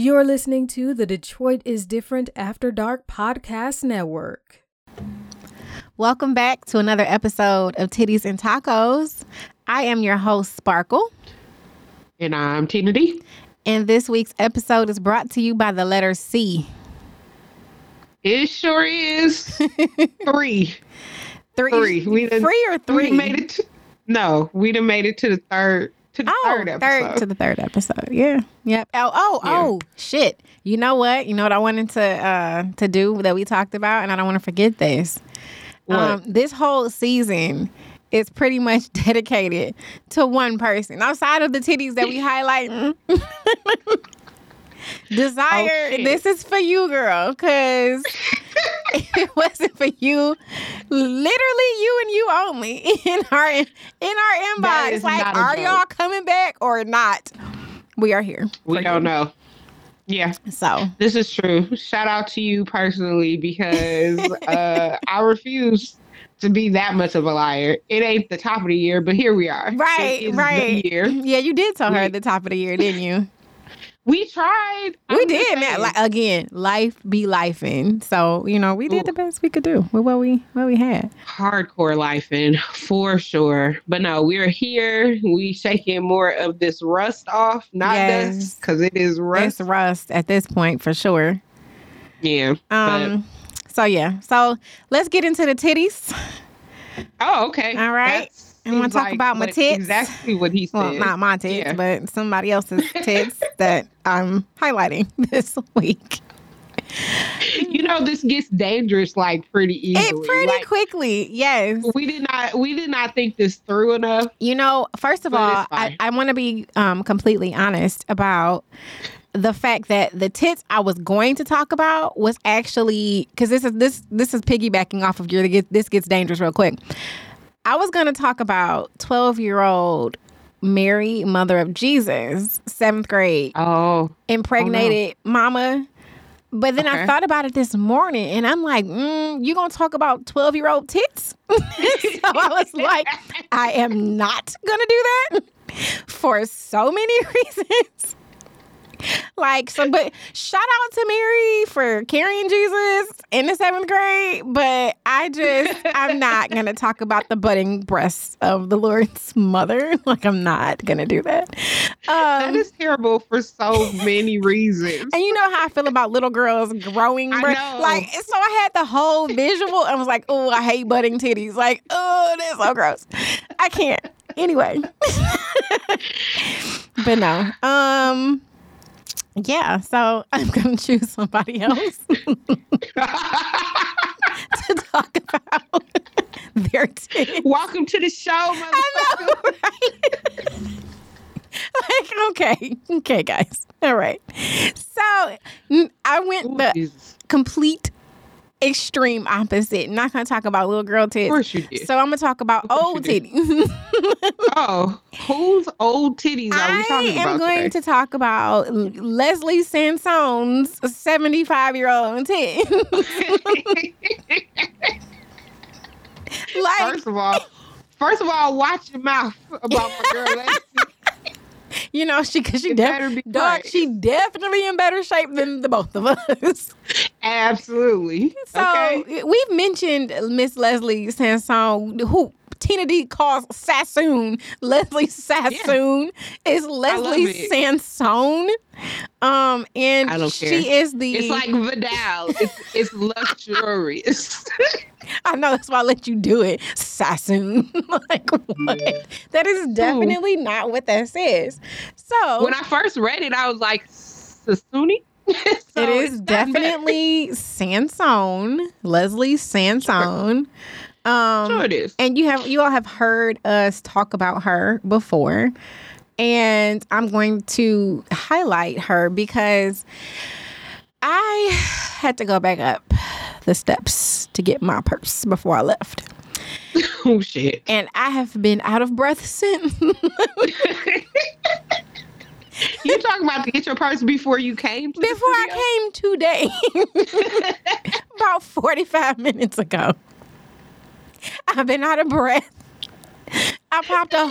You're listening to the Detroit is Different After Dark Podcast Network. Welcome back to another episode of Titties and Tacos. I am your host, Sparkle. And I'm Tina D. And this week's episode is brought to you by the letter C. It sure is. three. Three. Three. We done, Three or three? We made it. To, no, we done made it to the third. To the Oh, third episode. to the third episode. Yeah. Yep. Oh, oh, Yeah. oh, shit. You know what? You know what I wanted to uh to do that we talked about, and I don't want to forget this. What? Um, this whole season is pretty much dedicated to one person outside of the titties that we highlight. Desire, Oh, this is for you, girl, because it wasn't for you, literally you and you only in our in our inbox. Like, are joke. y'all coming back or not? We are here. we don't you. know. Yeah, So this is true. Shout out to you personally because uh, I refuse to be that much of a liar. It ain't the top of the year, but here we are. Right, It is the right. year. yeah, you did tell her at the top of the year, didn't you? We tried. We I'm did, man. Like again, life be life in. So you know, we did Ooh. the best we could do with what we what we had. hardcore life in for sure. But no, we're here. We shaking more of this rust off, not Yes. dust, because it is rust. It's rust at this point for sure. yeah. Um. So yeah. So let's get into the titties. Oh, okay. All right. That And wanna seems talk about my tits? Exactly what he said. Well, not my tits, Yeah. but somebody else's tits that I'm highlighting this week. you know, this gets dangerous like pretty easily. It pretty Like, quickly, yes. we did not we did not think this through enough. You know, first of all, I. I want to be um, completely honest about the fact that the tits I was going to talk about was actually because this is this this is piggybacking off of your this gets dangerous real quick. I was going to talk about twelve year old Mary, mother of Jesus, seventh grade, Oh. impregnated mama. But then I thought about it this morning, and I'm like, mm, "You gonna talk about twelve year old tits?" so I was like, I am not gonna do that for so many reasons. Like so, but shout out to Mary for carrying Jesus in the seventh grade. But I just I'm not gonna talk about the budding breasts of the Lord's mother. Like I'm not gonna do that. that Um, is terrible for so many reasons. and you know how I feel about little girls growing. Bre-. Like, so I had the whole visual. I was like, oh, I hate budding titties. Like, oh, that's so gross. I can't. Anyway. but no. Um, yeah, so I'm going to choose somebody else to talk about their titties. Welcome to the show, motherfucker. right? like, okay, okay, guys. All right. So I went Ooh, the Jesus. complete extreme opposite. Not gonna talk about little girl Of tits. course you did. So I'm gonna talk about old titties. Oh, whose old titties are we I am going today? to talk about Leslie Sansone's 75 year old titties. like, first of all, first of all, watch your mouth about my girl. You know, she because she It def- better be dog, she definitely in better shape than the both of us. Absolutely. So okay. we've mentioned Miss Leslie Sansone, who Tina D calls Sassoon. Leslie Sassoon is Leslie Sansone. Um, and I don't she care. is the. It's like Vidal. It's it's luxurious. I know that's why I let you do it, Sassoon. like what? That is definitely not what that says. So when I first read it, I was like, Sassoon. So it's is not better. definitely Sansone, Leslie Sansone. Um, Sure it is. and you have you all have heard us talk about her before and i'm going to highlight her because i had to go back up the steps to get my purse before i left Oh shit. and i have been out of breath since you talking about to get your purse before you came? Before i came today about 45 minutes ago i've been out of breath i popped a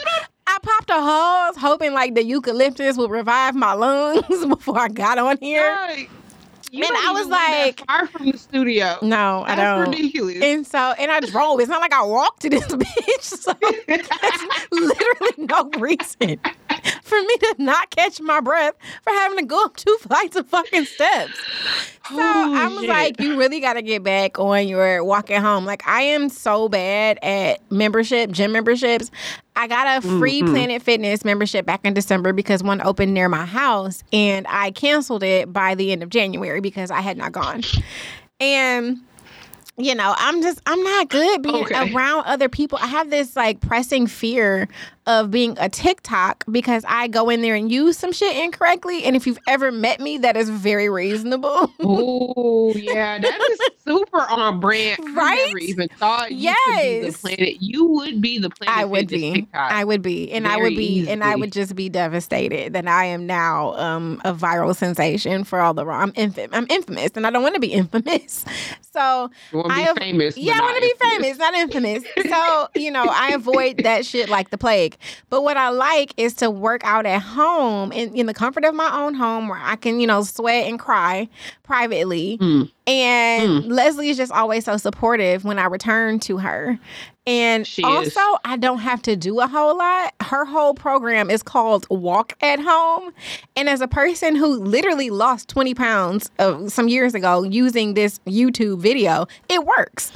I popped a Halls hoping like the eucalyptus would revive my lungs before I got on here. Right. You And I was even live that like- far from the studio. No, I don't. ridiculous. And so, and I drove. It's not like I walked to this bitch. So that's literally no reason for me to not catch my breath for having to go up two flights of fucking steps. So Oh, I was like, you really got to get back on your walking home. Like, I am so bad at membership, gym memberships. I got a free Mhm. Planet Fitness membership back in December because one opened near my house and I canceled it by the end of January because I had not gone. And you know, I'm just I'm not good being Okay. around other people. I have this like pressing fear of being a TikTok because I go in there and use some shit incorrectly. And if you've ever met me, that is very reasonable. Oh yeah, that is super on brand. I Right? never even thought you could be the planet. You would be the planet. I would be. TikTok. I would be. And I would be and I would just be devastated that I am now um a viral sensation for all the wrong I'm infamous. I'm infamous and I don't want to be infamous. So You want to I be have- famous. Yeah, I want to be famous, not infamous. So, you know, I avoid that shit like the plague. But what I like is to work out at home in, in the comfort of my own home where I can, you know, sweat and cry privately. Mm. And Leslie is just always so supportive when I return to her. And She also, is. I don't have to do a whole lot. Her whole program is called Walk at Home. And as a person who literally lost 20 pounds uh, some years ago using this YouTube video, it works.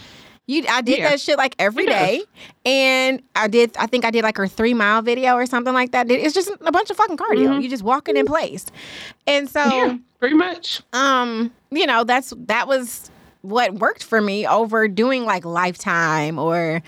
You, I did Yeah. that shit like every day, and I did. I think I did like her three mile video or something like that. It's just a bunch of fucking cardio. Mhm. You just walking in place, and so Yeah, pretty much. um you know that's that was what worked for me over doing like lifetime or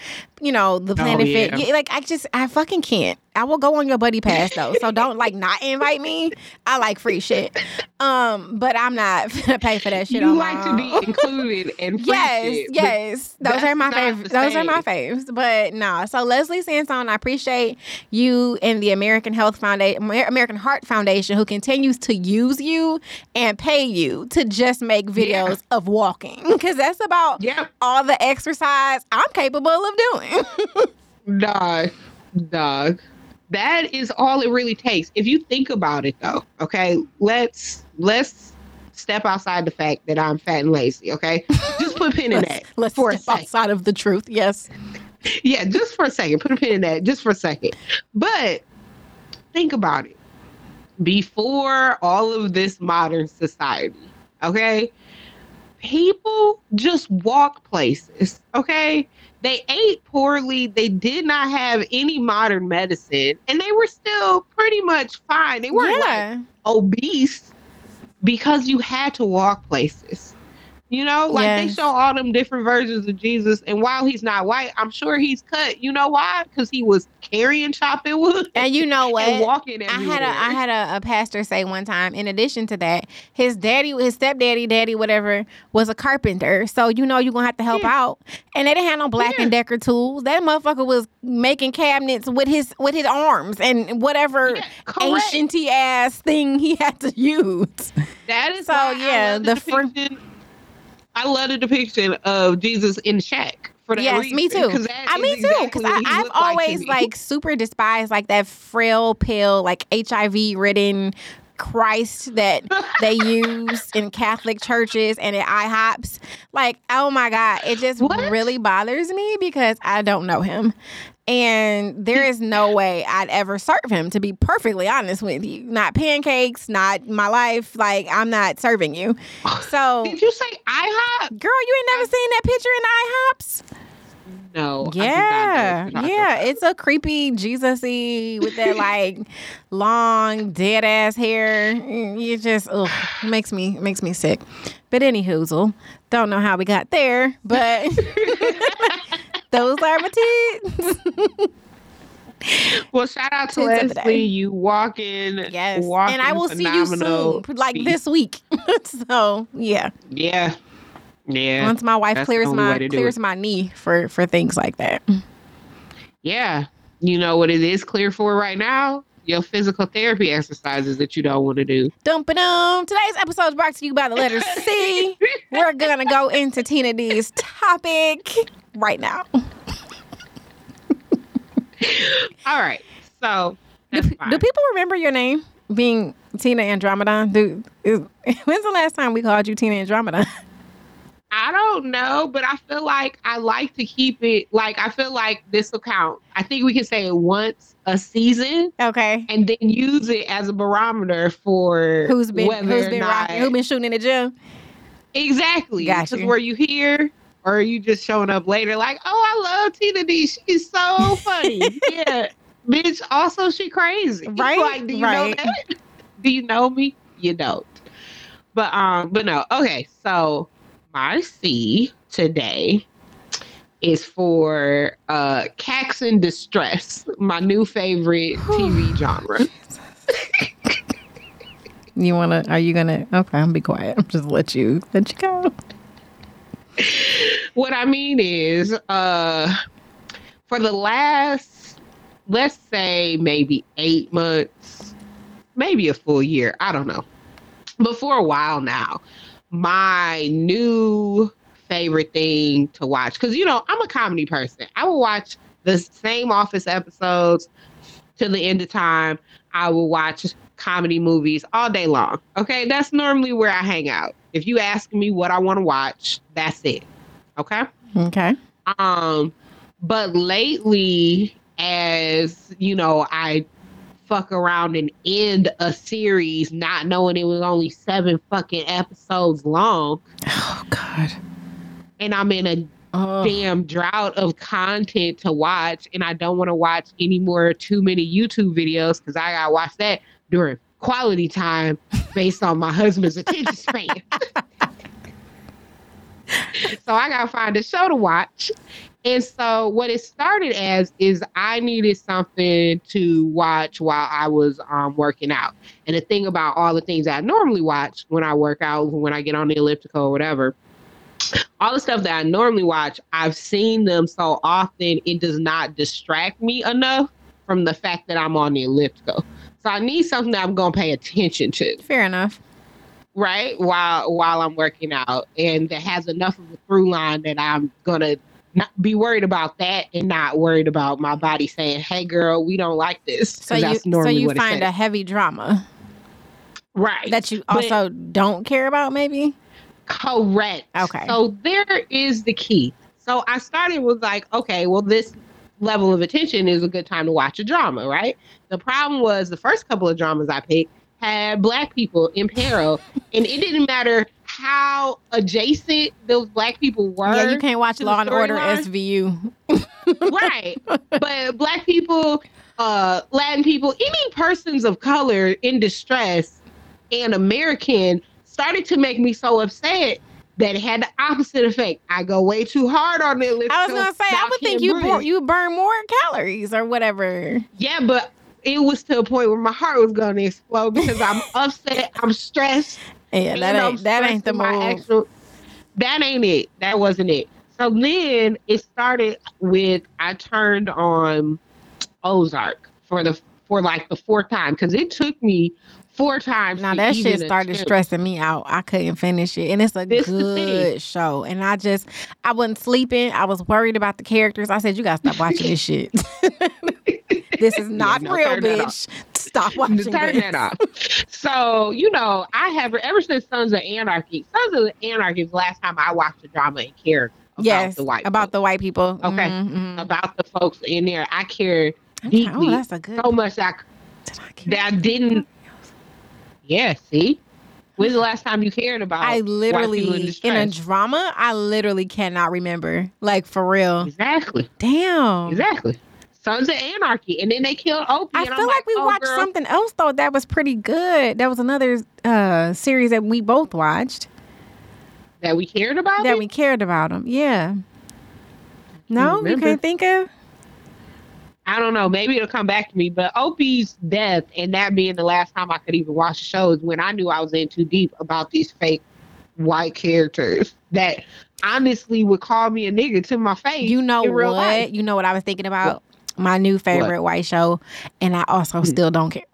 you know the planet fit Oh, yeah. Yeah, like i just i fucking can't i will go on your buddy pass though so don't like not invite me i like free shit um but i'm not gonna pay for that shit You on like my to own. be included and free Yes, shit, yes. Those are my not favorite. Those are my same. faves. But no, so Leslie Sansone, I appreciate you and the American Health Foundation, American Heart Foundation, who continues to use you and pay you to just make videos Yeah. of walking, because that's about Yep. all the exercise I'm capable of doing. Dog, dog. That is all it really takes. If you think about it, though, okay, let's let's step outside the fact that I'm fat and lazy. Okay, just put a pin in that let's for step outside of the truth. Yes. Yeah, just for a second. Put a pin in that, just for a second. But think about it. Before all of this modern society, okay, people just walk places. Okay, they ate poorly. They did not have any modern medicine, and they were still pretty much fine. They weren't like obese because you had to walk places. You know, like they show all them different versions of Jesus, and while he's not white, I'm sure he's cut. You know why? Because he was carrying chopping wood And you know what? and walking I had a I had a, a pastor say one time. In addition to that, his daddy, his stepdaddy, daddy, whatever, was a carpenter. So you know you're gonna have to help Yeah. out. And they didn't have no Black and Decker tools. That motherfucker was making cabinets with his with his arms and whatever Yeah, ancienty ass thing he had to use. That is So, yeah, the the depiction. I love the depiction of Jesus in shack for that yes, reason. me too. I mean, me too. Because I've looked like always like super despised like that frail, pale, like HIV ridden Christ that they use in Catholic churches and at IHOPs. Like, oh my God, it just What? really bothers me because I don't know him. And there is no way I'd ever serve him, to be perfectly honest with you. Not pancakes, not my life. Like, I'm not serving you. So, Did you say IHOP? girl, you ain't never seen that picture in IHOPs? No. I Yeah, what you're talking yeah, it's a creepy Jesus-y with that like long dead ass hair. You just ugh, makes me makes me sick. But any hoozle, don't know how we got there, but those are my tits. Well, shout out to Tits Leslie. You walking, Yes, walking and I will see you soon, like this week. so yeah, Yeah, yeah, once my wife that's clears my clears my knee for for things like that. yeah. You know what it is clear for right now? Your physical therapy exercises that you don't want to do. Dum dum. Today's episode is brought to you by the letter C. We're gonna go into Tina D's topic right now. All right. So Do, do people remember your name being Tina Andromeda? Do, is, when's the last time we called you Tina Andromeda? I don't know, but I feel like I like to keep it like I feel like this will count. I think we can say it once a season Okay. and then use it as a barometer for Who's been who's been not- rocking? Who been shooting in the gym? exactly. Gotcha. Because were you here or are you just showing up later like, oh, I love Tina D. She's so funny. yeah, bitch. Also, she crazy. Right, Like, do you right. know that? Do you know me? You don't. But um, but no. Okay, so my C today is for uh Caxon Distress, my new favorite TV genre. You wanna? Are you gonna? Okay, I'm be quiet. I'm just let you let you go. what I mean is, uh, for the last, let's say maybe eight months, maybe a full year, I don't know, but for a while now, my new favorite thing to watch, because you know, I'm a comedy person, I will watch the same Office episodes till the end of time. I will watch comedy movies all day long. Okay, that's normally where I hang out. If you ask me what I want to watch, that's it. Okay. Okay. Um, but lately, as you know, I fuck around and end a series not knowing it was only seven fucking episodes long, Oh God. and I'm in a Oh. damn drought of content to watch, and I don't want to watch any more too many YouTube videos because I gotta watch that during quality time based on my husband's attention span. so I gotta find a show to watch. And so what it started as is I needed something to watch while I was um, working out. And the thing about all the things I normally watch when I work out, when I get on the elliptical or whatever, all the stuff that I normally watch, I've seen them so often it does not distract me enough from the fact that I'm on the elliptical. So I need something that I'm gonna pay attention to, Fair enough. right? While while I'm working out, and that has enough of a through line that I'm gonna not be worried about that and not worried about my body saying, "Hey, girl, we don't like this." So you that's so you find a heavy drama right that you But- also don't care about, maybe. Correct. Okay. So there is the key. So I started with like, okay, well, this level of attention is a good time to watch a drama, right? The problem was the first couple of dramas I picked had black people in peril, and it didn't matter how adjacent those black people were. Yeah, you can't watch Law and Order storyline. SVU. right. But black people, uh, Latin people, any persons of color in distress and American started to make me so upset that had the opposite effect. I go way too hard on the elliptical. I was gonna say, I would think you breathe. bur- you burn more calories or whatever. Yeah, but it was to a point where my heart was going to explode because I'm upset, I'm stressed. Yeah, that ain't that ain't the move. actual- that ain't it. That wasn't it. So then it started with I turned on Ozark for the for like the fourth time because it took me four times. Now that shit started stressing me out. I couldn't finish it, and it's a This good show. And I just, I wasn't sleeping. I was worried about the characters. I said, "You gotta stop watching this shit. this is not no, real, turn that off. bitch. Stop watching turn this." that off. So you know, I have ever since Sons of Anarchy. Sons of Anarchy is the last time I watched a drama and cared about yes, the white about folks. the white people. Okay. Mhm, mhm. about the folks in there. I cared Okay, deeply Oh, that's a good. so much that I Did I care? that I didn't. Yeah, see, when's the last time you cared about? I literally in a drama. I literally cannot remember. Like for real. exactly, Damn. exactly. Sons of Anarchy, and then they killed Opie. I and feel I'm like we oh, watched girl. something else though that was pretty good. That was another uh series that we both watched that we cared about. that it? we cared about them. Yeah. No, you can't think of. I don't know. Maybe it'll come back to me. But Opie's death and that being the last time I could even watch the show is when I knew I was in too deep about these fake white characters that honestly would call me a nigga to my face. You know what? life. You know what I was thinking about? My new favorite white show, and I also Hmm. still don't care.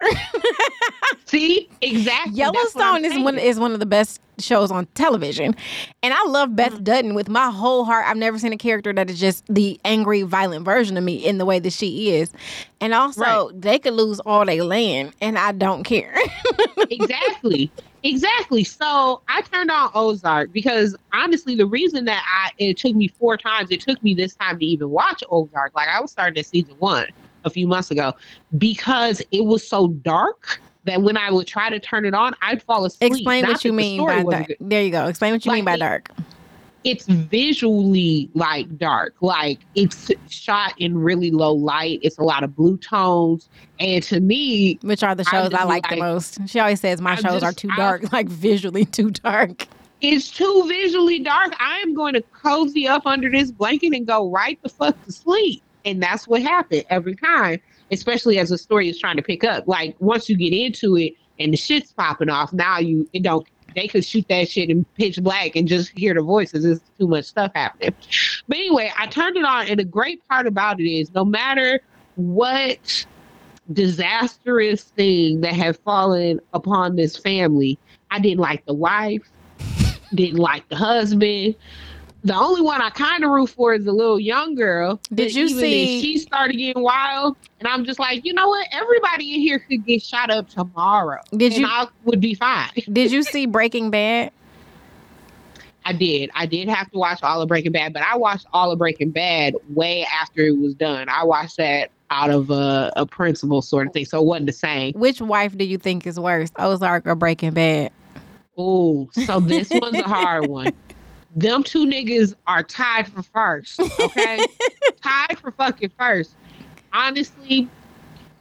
See, exactly. That's what I'm Yellowstone is one is one of the best shows on television, and I love Beth Mm-hmm. Dutton with my whole heart. I've never seen a character that is just the angry, violent version of me in the way that she is, and also Right. they could lose all their land, and I don't care. exactly exactly so i turned on ozark because honestly the reason that i it took me four times it took me this time to even watch ozark like i was starting at season one a few months ago because it was so dark that when i would try to turn it on i'd fall asleep Explain Not what you mean by dark. good. There you go. Explain what you mean by dark. it's visually like dark like it's shot in really low light it's a lot of blue tones and to me Which are the shows I just like, the like- most? She always says my I'm shows are just- too I- dark, like visually too dark. it's too visually dark. I am going to cozy up under this blanket and go right the fuck to sleep. And that's what happened every time, especially as the story is trying to pick up. Like once you get into it and the shit's popping off, now you don't they could shoot that shit in pitch black and just hear the voices. There's too much stuff happening. But anyway, I turned it on and the great part about it is no matter what disastrous thing that had fallen upon this family, I didn't like the wife didn't like the husband. The only one I kind of root for is the little young girl. Did you see- She started getting wild, and I'm just like, you know what? Everybody in here could get shot up tomorrow, Did and you- I would be fine. Did you see Breaking Bad? I did. I did have to watch all of Breaking Bad, but I watched all of Breaking Bad way after it was done. I watched that out of a, a principle sort of thing, so it wasn't the same. Which wife do you think is worse, Ozark or Breaking Bad? Oh, so this one's a hard one. Them two niggas are tied for first, okay? tied for fucking first. Honestly,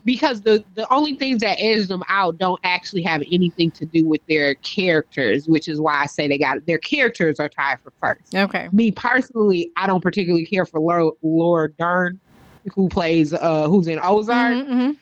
because the the only things that edge them out don't actually have anything to do with their characters, which is why I say they got their characters are tied for first. Okay. Me personally, I don't particularly care for Laura, Laura Dern, who plays uh who's in Ozark Mhm, mhm.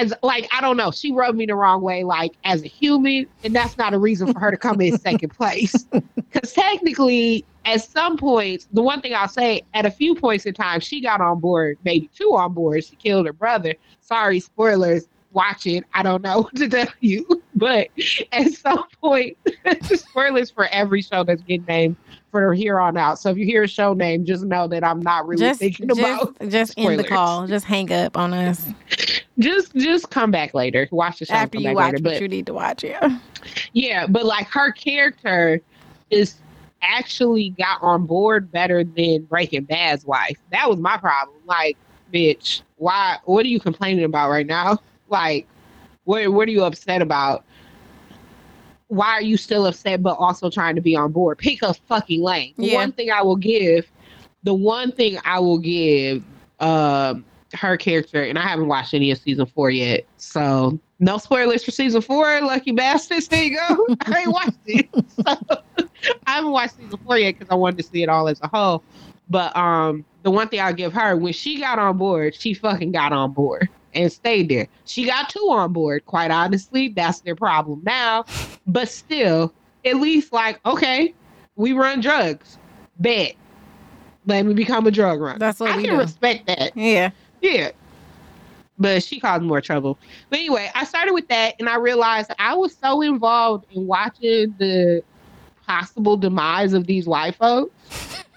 As like I don't know, she rubbed me the wrong way, like as a human, and that's not a reason for her to come in second place. Because technically, at some points, the one thing I'll say, at a few points in time, she got on board, maybe two on board. She killed her brother. Sorry, spoilers. Watch it. I don't know what to tell you, but at some point, spoilers for every show that's getting named for here on out. So if you hear a show name, just know that I'm not really Just, thinking just, about. just end the call. Just hang up on us Just, just come back later. Watch the show. after you watch later. what But you need to watch. Yeah. Yeah, but like her character is actually got on board better than Breaking Bad's wife. That was my problem. Like, bitch, why? What are you complaining about right now? Like, what? What are you upset about? Why are you still upset, but also trying to be on board? Pick a fucking lane. Yeah. One thing I will give, the one thing I will give, um, her character, and I haven't watched any of season four yet, so no spoilers for season four. Lucky bastards. There you go. I ain't watched it. So, I haven't watched season four yet because I wanted to see it all as a whole. But um, the one thing I'll give her when she got on board, she fucking got on board and stayed there. She got two on board. Quite honestly, that's their problem now. But still, at least like okay, we run drugs. Bet. Let me become a drug runner. That's what I we can do. respect that. Yeah. Yeah. But she caused more trouble. But anyway, I started with that and I realized I was so involved in watching the possible demise of these white folks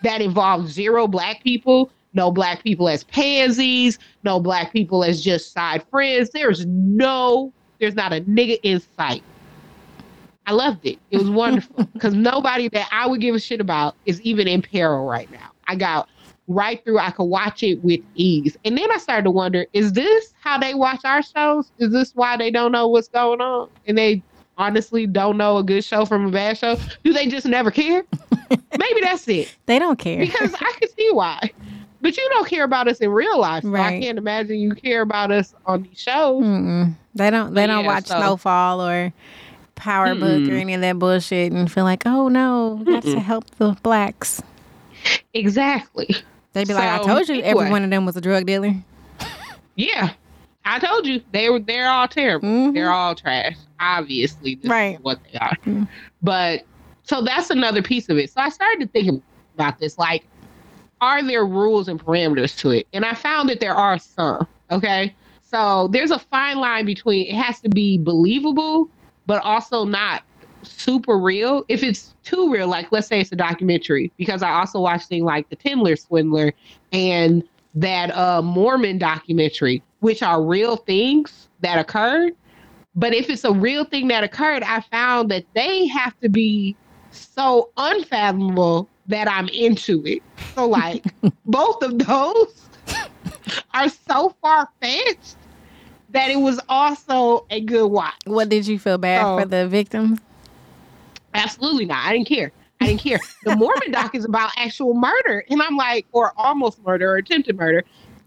that involved zero black people, no black people as pansies, no black people as just side friends. There's no, there's not a nigga in sight. I loved it. It was wonderful because nobody that I would give a shit about is even in peril right now. I got right through. I could watch it with ease. And then I started to wonder, is this how they watch our shows? Is this why they don't know what's going on? And they honestly don't know a good show from a bad show? Do they just never care? Maybe that's it. They don't care. Because I can see why. But you don't care about us in real life. So I can't imagine you care about us on these shows. Mm-mm. They don't. They don't watch so- Snowfall or Power Book or any of that bullshit and feel like, oh no, we got to Mm-mm. help the blacks. Exactly. They'd be like, I told you, every one of them was a drug dealer. Yeah. I told you they were they're all terrible. Mhm. They're all trash. Obviously, this Right. is what they are. Mm. But so that's another piece of it. So I started to think about this. Like, are there rules and parameters to it? And I found that there are some. Okay. So there's a fine line between it has to be believable, but also not super real. If it's too real, like let's say it's a documentary, because I also watched things like the Tinder Swindler and that uh, Mormon documentary, which are real things that occurred. But if it's a real thing that occurred, I found that they have to be so unfathomable that I'm into it. So like both of those are so far fetched that it was also a good watch. What did you feel bad Oh. for the victims? Absolutely not. I didn't care. I didn't care. The Mormon doc is about actual murder. And I'm like, or almost murder or attempted murder.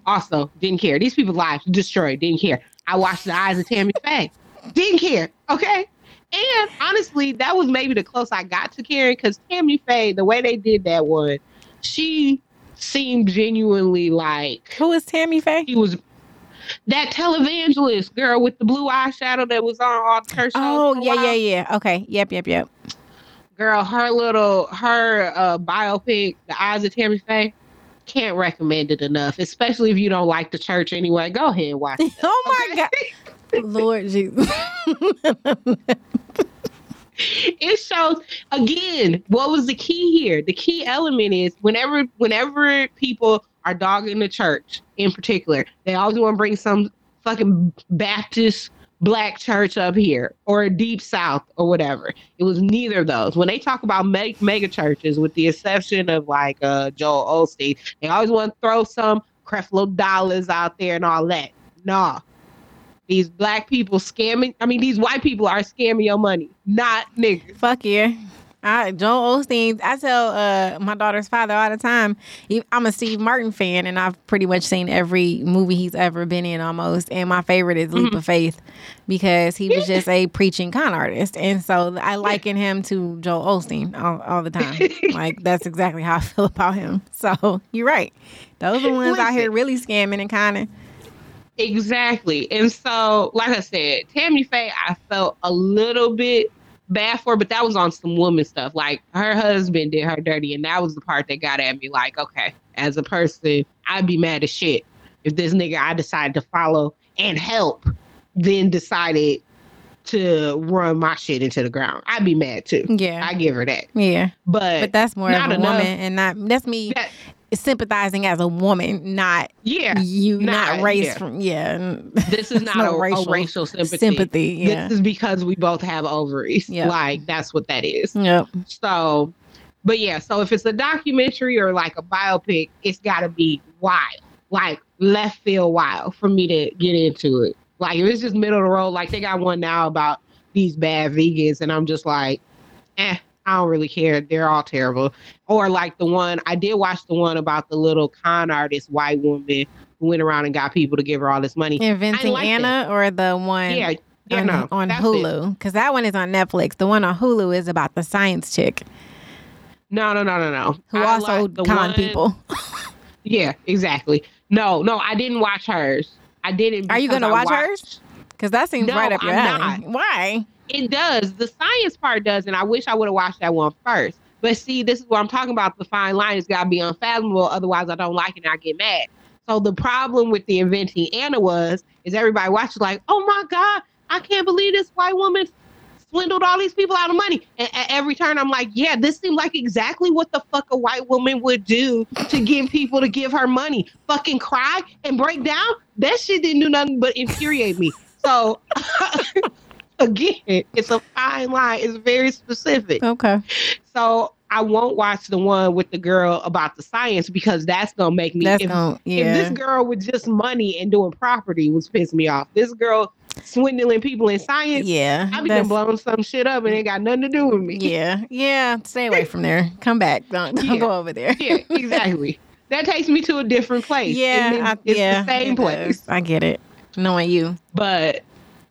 Also, didn't care. These people's lives destroyed. Didn't care. I watched the eyes of Tammy Faye. Didn't care. Okay. And honestly, that was maybe the close I got to caring because Tammy Faye, the way they did that one, she seemed genuinely like Who is Tammy Faye? he was that televangelist girl with the blue eyeshadow that was on all church shows Oh yeah, yeah, yeah. Okay. Yep, yep, yep. Girl, her little her uh biopic, The Eyes of Tammy Faye, can't recommend it enough, especially if you don't like the church anyway. Go ahead and watch it. Oh my Okay? god. Lord Jesus. It shows again what was the key here. The key element is whenever whenever people are dogging the church in particular, they always want to bring some fucking Baptist black church up here or a deep south or whatever. It was neither of those. When they talk about meg- mega churches, with the exception of like uh, Joel Osteen, they always want to throw some Creflo dollars out there and all that. Nah. These black people scamming. I mean, these white people are scamming your money, not niggas. Fuck yeah. I, Joel Osteen, I tell uh, my daughter's father all the time, I'm a Steve Martin fan, and I've pretty much seen every movie he's ever been in almost. And my favorite is Leap of Faith because he was just a preaching con artist. And so I liken him to Joel Osteen all, all the time. like, that's exactly how I feel about him. So you're right. Those are the ones out here really scamming and conning. Exactly. And so, like I said, Tammy Faye, I felt a little bit bad for, but that was on some woman stuff. Like her husband did her dirty, and that was the part that got at me. Like, okay, as a person, I'd be mad as shit if this nigga I decided to follow and help, then decided to run my shit into the ground. I'd be mad too. Yeah. I give her that. yeah. But, But that's more of not a enough. woman and not, that's me that, sympathizing as a woman, not yeah, you Nah, not race yeah. from yeah this is not no a, racial a racial sympathy. sympathy yeah This is because we both have ovaries. Yeah. Like that's what that is. yep So, but yeah, so if it's a documentary or like a biopic, it's got to be wild, like left field wild for me to get into it. Like if it's just middle of the road, like they got one now about these bad vegans, and I'm just like, eh, I don't really care. They're all terrible. Or like the one I did watch the one about the little con artist white woman who went around and got people to give her all this money. inventing like anna or the one Yeah, yeah, on, no, on hulu because that one is on netflix the one on hulu is about the science chick No, no, no, no, no. who I also like the con one- people Yeah, exactly. No, no, I didn't watch hers. I didn't. Are you gonna I watch watched- hers? because that seems No, right up your alley why It does. The science part does, and I wish I would have watched that one first. But see, this is what I'm talking about. The fine line has got to be unfathomable. Otherwise, I don't like it and I get mad. So the problem with the inventing Anna was, is everybody watches like, oh my God, I can't believe this white woman swindled all these people out of money. And at every turn, I'm like, yeah, this seemed like exactly what the fuck a white woman would do to get people to give her money. Fucking cry and break down. That shit didn't do nothing but infuriate me. So again, it's a fine line. It's very specific. okay So I won't watch the one with the girl about the science because that's gonna make me. that's if, gonna if this girl with just money and doing property was piss me off. This girl swindling people in science. yeah I be done blowing some shit up and it got nothing to do with me. yeah yeah stay away from there come back don't, don't Yeah. go over there Yeah, exactly. that takes me to a different place. yeah I, it's yeah the same place. i get it knowing you but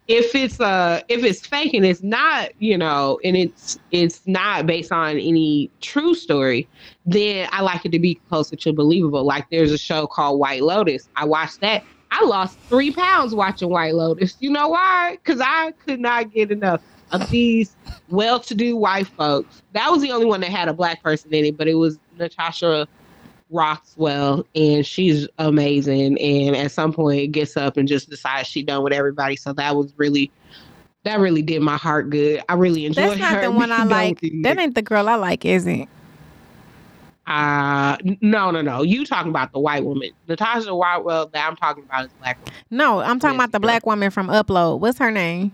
if it's uh if it's fake and it's not you know and it's it's not based on any true story then i like it to be closer to believable. Like there's a show called white lotus. I watched that. I lost three pounds watching white lotus. You know why? Because i could not get enough of these well-to-do white folks. That was the only one that had a black person in it but it was natasha Rothwell and she's amazing and at some point gets up and just decides she done with everybody so that was really that really did my heart good i really enjoyed That's not her the one I like. That ain't the girl I like, is it? uh no no no you talking about the white woman natasha whitewell that i'm talking about is black woman No, I'm talking about the black woman from Upload. What's her name?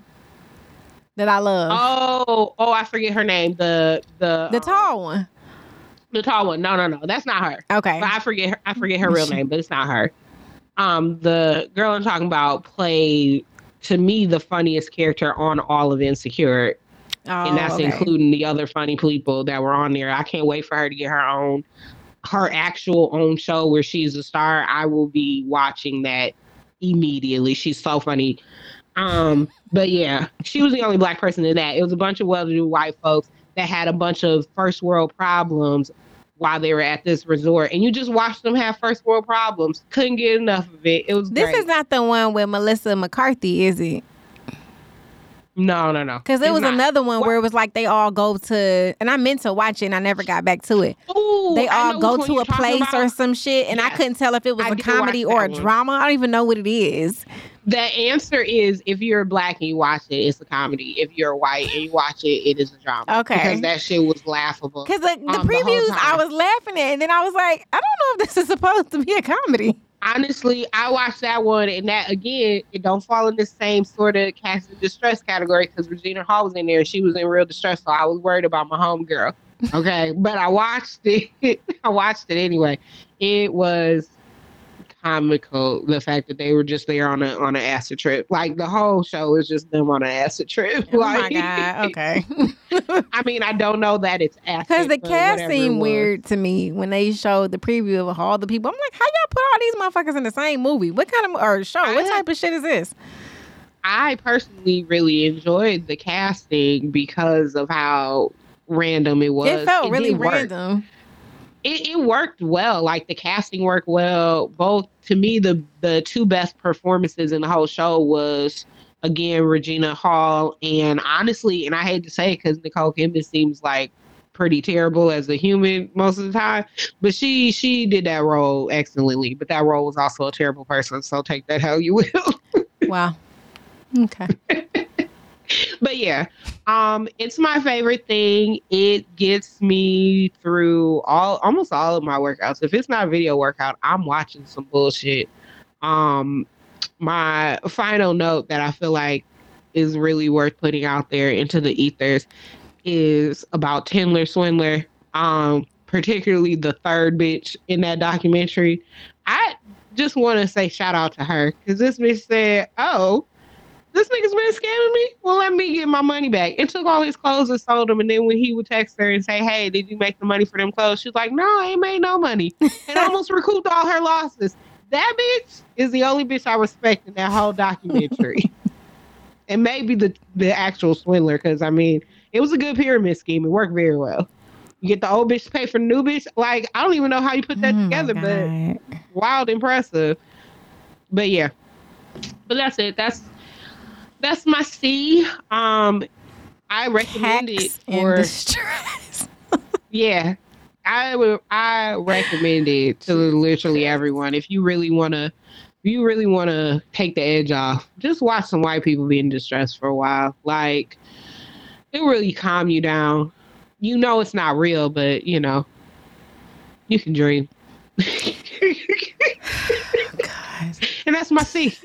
That I love. oh oh i forget her name the the the um, tall one. The tall one no no no that's not her Okay. But I forget her, I forget her real name, but it's not her. Um, the girl I'm talking about played to me the funniest character on all of Insecure, Oh, and that's okay. including the other funny people that were on there. I can't wait for her to get her own, her actual own show where she's a star. I will be watching that immediately. She's so funny. Um, but yeah, she was the only black person in that. It was a bunch of well-to-do white folks that had a bunch of first world problems while they were at this resort, and you just watched them have first world problems. Couldn't get enough of it. It was This great. is not the one with Melissa McCarthy, is it? No, no, no. Because there was not. another one What? where it was like they all go to, and I meant to watch it and I never got back to it. Ooh, They all go to a place or some shit, and I couldn't tell if it was I a comedy or a one. drama. I don't even know what it is. The answer is if you're black and you watch it, it's a comedy. If you're white and you watch it, it is a drama. Okay. Because that shit was laughable. Because the, the Um, the previews, I was laughing at, and then I was like, I don't know if this is supposed to be a comedy. Honestly, I watched that one, and that again, it don't fall in the same sort of cast and distress category because Regina Hall was in there and she was in real distress, so I was worried about my homegirl. Okay, but I watched it. I watched it anyway. It was comical the fact that they were just there on a on an acid trip. Like the whole show is just them on an acid trip. Oh my Like, god! Okay. I mean, I don't know that it's acid Because the cast seemed weird to me when they showed the preview of all the people. I'm like, how y'all put all these motherfuckers in the same movie? What kind of or show? What type of shit is this? I personally really enjoyed the casting because of how random it was. it felt really random. work. It, it worked well. Like the casting worked well. Both to me, the the two best performances in the whole show was again Regina Hall and honestly, and I hate to say it because Nicole Kidman seems like pretty terrible as a human most of the time, but she she did that role excellently. But that role was also a terrible person, so take that how you will. Wow. Okay. but yeah um it's my favorite thing. It gets me through all almost all of my workouts. If it's not a video workout i'm watching some bullshit. Um my final note that i feel like is really worth putting out there into the ethers is about Tinder Swindler, um, particularly the third bitch in that documentary. I just want to say shout out to her because this bitch said, "Oh, this nigga's been scamming me. Well, let me get my money back." And took all his clothes and sold them. And then when he would text her and say, "Hey, did you make the money for them clothes?" She's like, "No, I ain't made no money," and almost recouped all her losses. That bitch is the only bitch I respect in that whole documentary. and maybe the the actual swindler, because I mean, it was a good pyramid scheme. It worked very well. You get the old bitch to pay for the new bitch. Like I don't even know how you put that Oh together, but wild impressive. But yeah, but that's it. That's that's my C. Um, I recommend it Hacks for distress. yeah. I would I recommend it to literally everyone. If you really wanna if you really wanna take the edge off, just watch some white people be in distress for a while. Like it really calm you down. You know it's not real, but you know you can dream. God. and that's my C.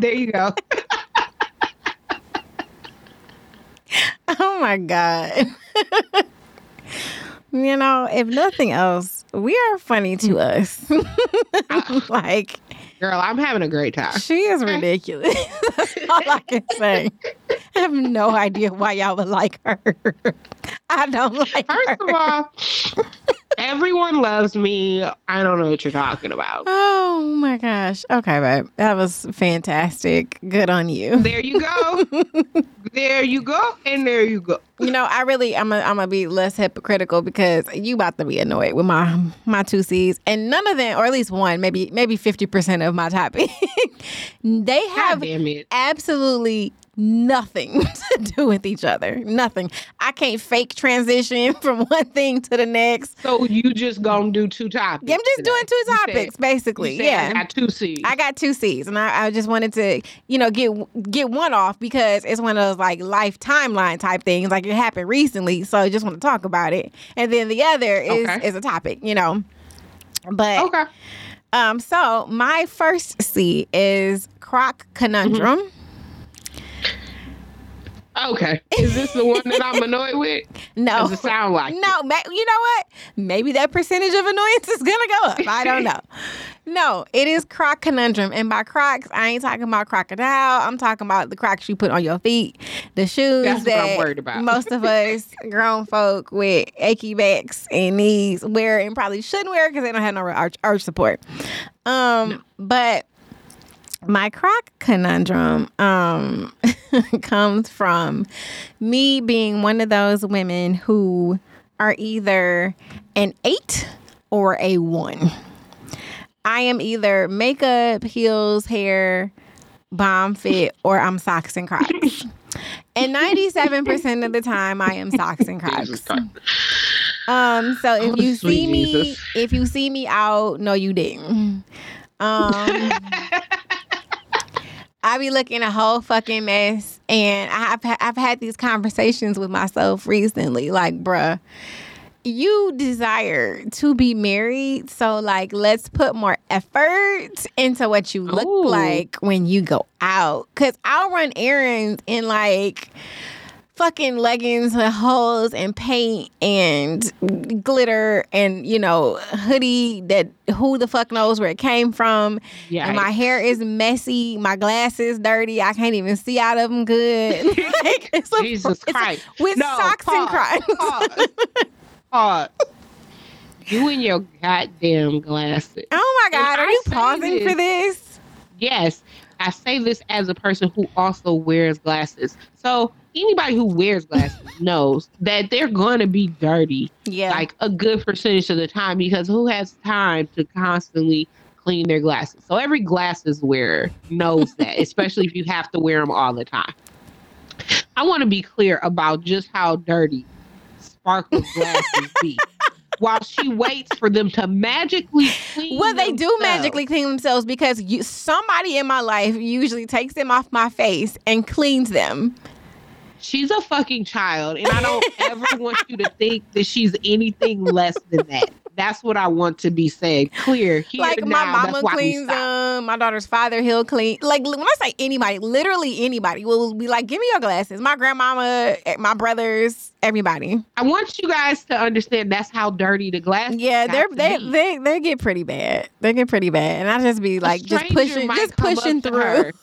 there you go. Oh my God. you know, if nothing else, we are funny to mm. us. like, Girl, I'm having a great time. she is ridiculous. That's all I can say. I have no idea why y'all would like her. I don't like First her. of all, everyone loves me. I don't know what you're talking about. Oh my gosh. Okay, babe. That was fantastic. Good on you. There you go. there you go. And there you go. You know, I really I'm gonna I'm gonna be less hypocritical because you about to be annoyed with my my two C's. And none of them, or at least one, maybe maybe fifty percent of my topic, they have absolutely nothing to do with each other. Nothing. I can't fake transition from one thing to the next. So you just gonna do two topics? I'm just today. doing two You said- topics, basically. yeah. I got two C's. I got two C's, and I, I just wanted to, you know, get get one off because it's one of those like life timeline type things, like it happened recently. So I just want to talk about it, and then the other is Okay. is a topic, you know. But okay. um, so my first C is croc conundrum. Okay. Is this the one that I'm annoyed with? No, Does it sound like? no, ma- you know what? Maybe that percentage of annoyance is gonna go up. I don't know. no, it is croc conundrum, and by crocs, I ain't talking about crocodile. I'm talking about the crocs you put on your feet, the shoes That's what that I'm worried about. most of us grown folk with achy backs and knees wear and probably shouldn't wear because they don't have no arch, arch support. Um, but my croc conundrum um comes from me being one of those women who are either an eight or a one. I am either makeup, heels, hair, bomb fit, or I'm socks and crocs. And 97% of the time I am socks and Jesus crocs. Um, so if Oh, you see me, Jesus. if you see me out, no, you didn't. Um, I be looking a whole fucking mess, and I've I've had these conversations with myself recently. Like, bruh, you desire to be married, so like, let's put more effort into what you look Ooh. like when you go out. Cause I'll run errands in like fucking leggings with holes and paint and glitter and you know hoodie that who the fuck knows where it came from Yeah. and my hair is messy my glasses dirty i can't even see out of them good like, it's a- Jesus it's a- Christ. with No, socks and pause, crocs Pause. Pause. You and your goddamn glasses. oh my And god are I you pausing this- for this Yes, I say this as a person who also wears glasses. So anybody who wears glasses knows that they're going to be dirty yeah like a good percentage of the time because who has time to constantly clean their glasses? So every glasses wearer knows that, especially if you have to wear them all the time. I want to be clear about just how dirty Sparkle's glasses be. While she waits for them to magically clean well, they do magically clean themselves because you, somebody in my life usually takes them off my face and cleans them. She's a fucking child, and I don't ever want you to think that she's anything less than that. That's what I want to be said. Clear here like my mama cleans them. My daughter's father, he'll clean. Like when I say anybody, literally anybody will be like, "Give me your glasses." My grandmama, eh, my brothers, everybody. I want you guys to understand that's how dirty the glass. Yeah, they're they be. they they get pretty bad. They get pretty bad, and I just be like, just pushing, just pushing through.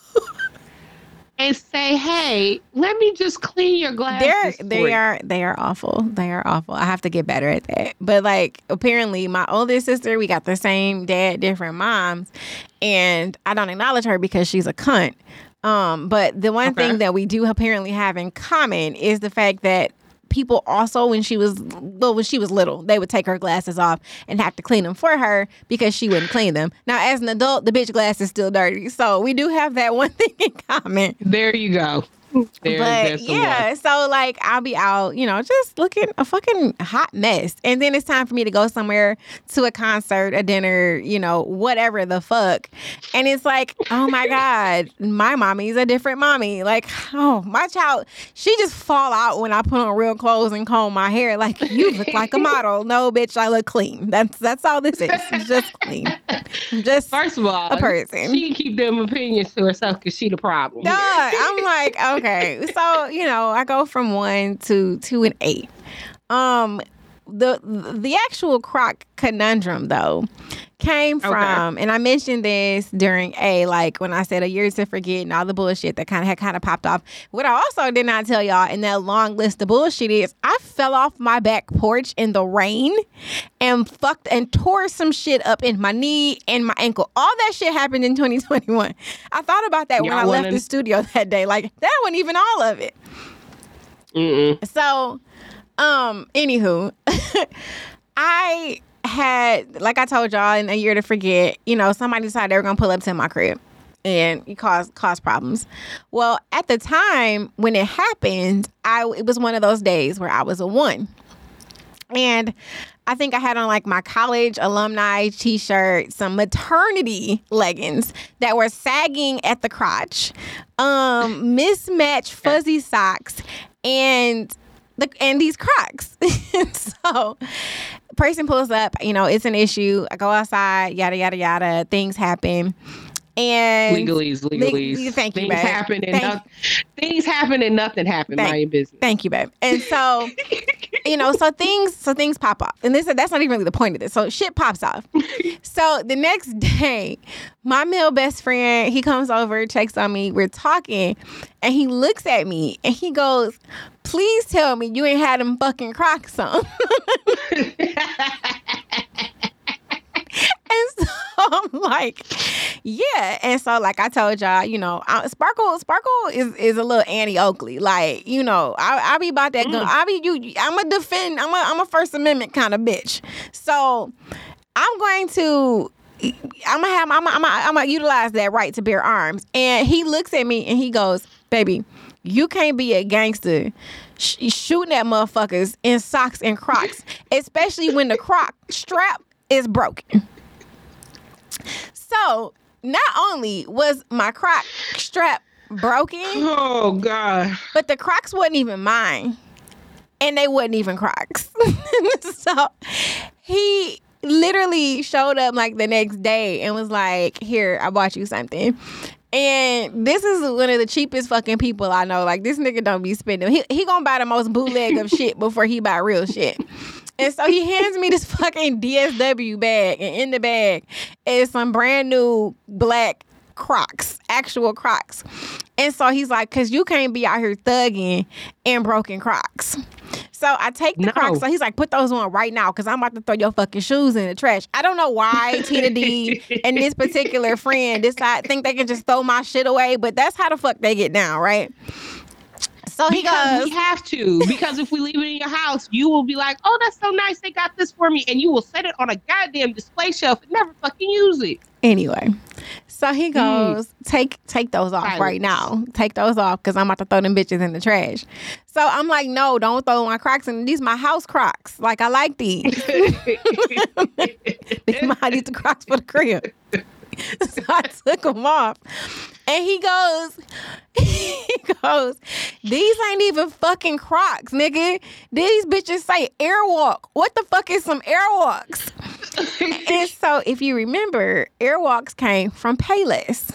and say, "Hey, let me just clean your glasses." They're they you." are they are awful. They are awful. I have to get better at that. But like apparently my older sister, we got the same dad, different moms, and I don't acknowledge her because she's a cunt. Um, but the one Okay. thing that we do apparently have in common is the fact that people also when she was well when she was little they would take her glasses off and have to clean them for her because she wouldn't clean them. Now as an adult the bitch glass is still dirty. So we do have that one thing in common. There you go. There, but yeah, so like I'll be out, you know, just looking a fucking hot mess. And then it's time for me to go somewhere to a concert, a dinner, you know, whatever the fuck. And it's like, oh my God, my mommy's a different mommy. Like, oh, my child, she just fall out when I put on real clothes and comb my hair. Like, you look like a model. No, bitch, I look clean. That's that's all this is. It's just clean. I'm just First of all, a person. She can keep them opinions to herself because she the problem. Duh. I'm like, okay. So, you know, I go from one to two and eight. Um the the actual croc conundrum though came Okay. from and I mentioned this during a like when I said a year to forget and all the bullshit that kind of had kind of popped off. What I also did not tell y'all in that long list of bullshit is I fell off my back porch in the rain and fucked and tore some shit up in my knee and my ankle. All that shit happened in 2021. I thought about that when Y'all I left the studio that day. Like that wasn't even all of it. Mm-mm. So, um, anywho, I had, like I told y'all in a year to forget, you know, somebody decided they were gonna pull up to my crib. and it caused caused problems. Well, at the time when it happened, I it was one of those days where I was a one. And I think I had on like my college alumni t shirt, some maternity leggings that were sagging at the crotch, um, mismatched fuzzy socks, and the and these Crocs. so, person pulls up. You know, it's an issue. I go outside. Yada yada yada. Things happen. And legalese, legalese. Le- thank you, things babe. happen and no- things happen and nothing happened. Thank- Mind business. Thank you, babe. And so, you know, so things, so things pop off, and this that's not even really the point of this. So shit pops off. so the next day, my male best friend he comes over, checks on me. We're talking, and he looks at me and he goes, "Please tell me you ain't had them fucking Crocs on." And so I'm like, yeah. And so, like I told y'all, you know, I, Sparkle, Sparkle is is a little Annie Oakley. Like, you know, I I be about that gun. Mm. I be you. I'm a defend. I'm a I'm a First Amendment kind of bitch. So I'm going to. I'm gonna have. I'm gonna, I'm gonna, I'm gonna utilize that right to bear arms. And he looks at me and he goes, "Baby, you can't be a gangster." sh- Shooting at motherfuckers in socks and Crocs, especially when the Croc strap is broken. So not only was my Croc strap broken, oh God. but the Crocs wasn't even mine. And they wasn't even Crocs. so he literally showed up like the next day and was like, Here, I bought you something. And this is one of the cheapest fucking people I know. Like this nigga don't be spending. He he gonna buy the most bootleg of shit before he buy real shit. And so he hands me this fucking DSW bag, and in the bag is some brand new black Crocs, actual Crocs. And so he's like, "Cause you can't be out here thugging in broken Crocs." So I take the No. Crocs. So he's like, "Put those on right now, cause I'm about to throw your fucking shoes in the trash." I don't know why Tina D and this particular friend decide think they can just throw my shit away, but that's how the fuck they get down, right? So he Because goes, we have to. Because if we leave it in your house, you will be like, "Oh, that's so nice. They got this for me," and you will set it on a goddamn display shelf and never fucking use it. Anyway, so he hmm. goes, take take those off Silence. right now. Take those off because I'm about to throw them bitches in the trash. So I'm like, no, don't throw my Crocs in. These my house Crocs. Like I like these. These my these the Crocs for the crib. so I took them off, and he goes, he goes, these ain't even fucking Crocs, nigga. These bitches say Airwalk. What the fuck is some Airwalks? and so, if you remember, Airwalks came from Payless.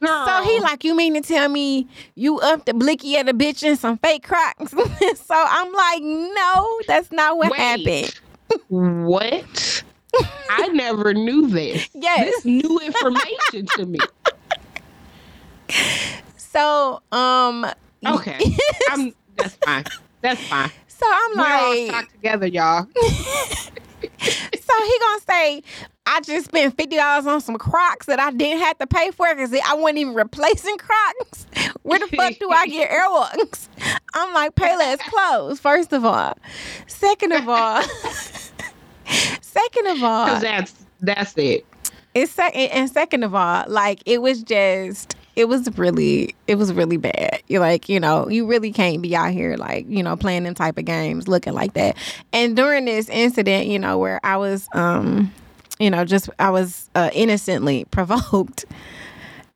Girl. So he like, you mean to tell me you up the blicky at a bitch in some fake Crocs? so I'm like, no, that's not what Wait. happened. What? I never knew this. Yes. This new information to me. So um, Okay. I'm that's fine. That's fine. so I'm We're all like, stuck together, y'all. so he gonna say. I just spent fifty dollars on some Crocs that I didn't have to pay for because I wasn't even replacing Crocs. Where the fuck do I get Airwalks? I'm like, Payless clothes. First of all, second of all, second of all, Because that's that's it. it's sec- and second of all, like it was just it was really it was really bad. You're like, you know, you really can't be out here like, you know, playing them type of games looking like that. And during this incident, you know, where I was um, you know, just I was uh, innocently provoked.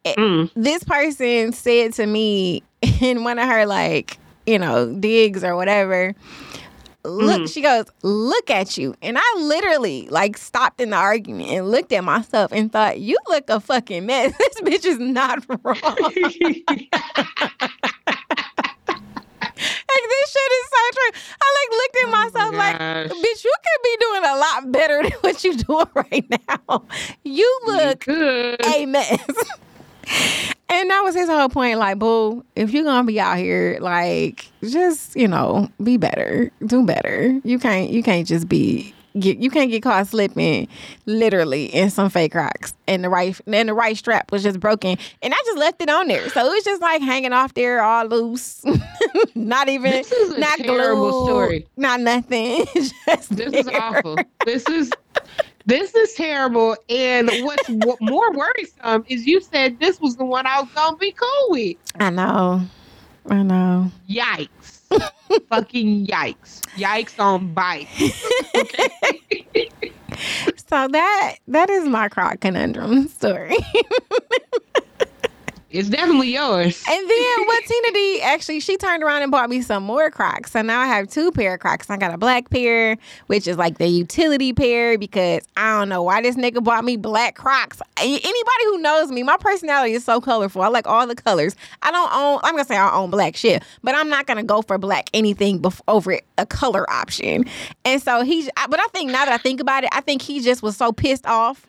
Mm. This person said to me in one of her like, you know, digs or whatever, look she goes look at you. And i literally like stopped in the argument and looked at myself and thought you look a fucking mess. This bitch is not wrong. Like this shit is so true. I like looked at myself like bitch you could be doing a lot better than what you're doing right now. You look good. a mess. And that was his whole point. Like, boo, if you're gonna be out here, like, just you know, be better, do better. You can't, you can't just be. Get, you can't get caught slipping literally in some fake Crocs and the right and the right strap was just broken and I just left it on there so it was just like hanging off there all loose not even This is a not terrible glued, story. not nothing This is awful. This is This is terrible. And what's w- more worrisome is you said this was the one I was gonna be cool with. I know. I know. Yikes. Fucking yikes. Yikes on bike. Okay. So that that is my croc conundrum story. It's definitely yours. And then what Tina D actually she turned around and bought me some more Crocs. So now I have two pair of Crocs. I got a black pair, which is like the utility pair because I don't know why this nigga bought me black Crocs. Anybody who knows me, my personality is so colorful. I like all the colors. I don't own. I'm gonna say I own black shit, but I'm not gonna go for black anything bef- over a color option. And so he, But I think now that I think about it, I think he just was so pissed off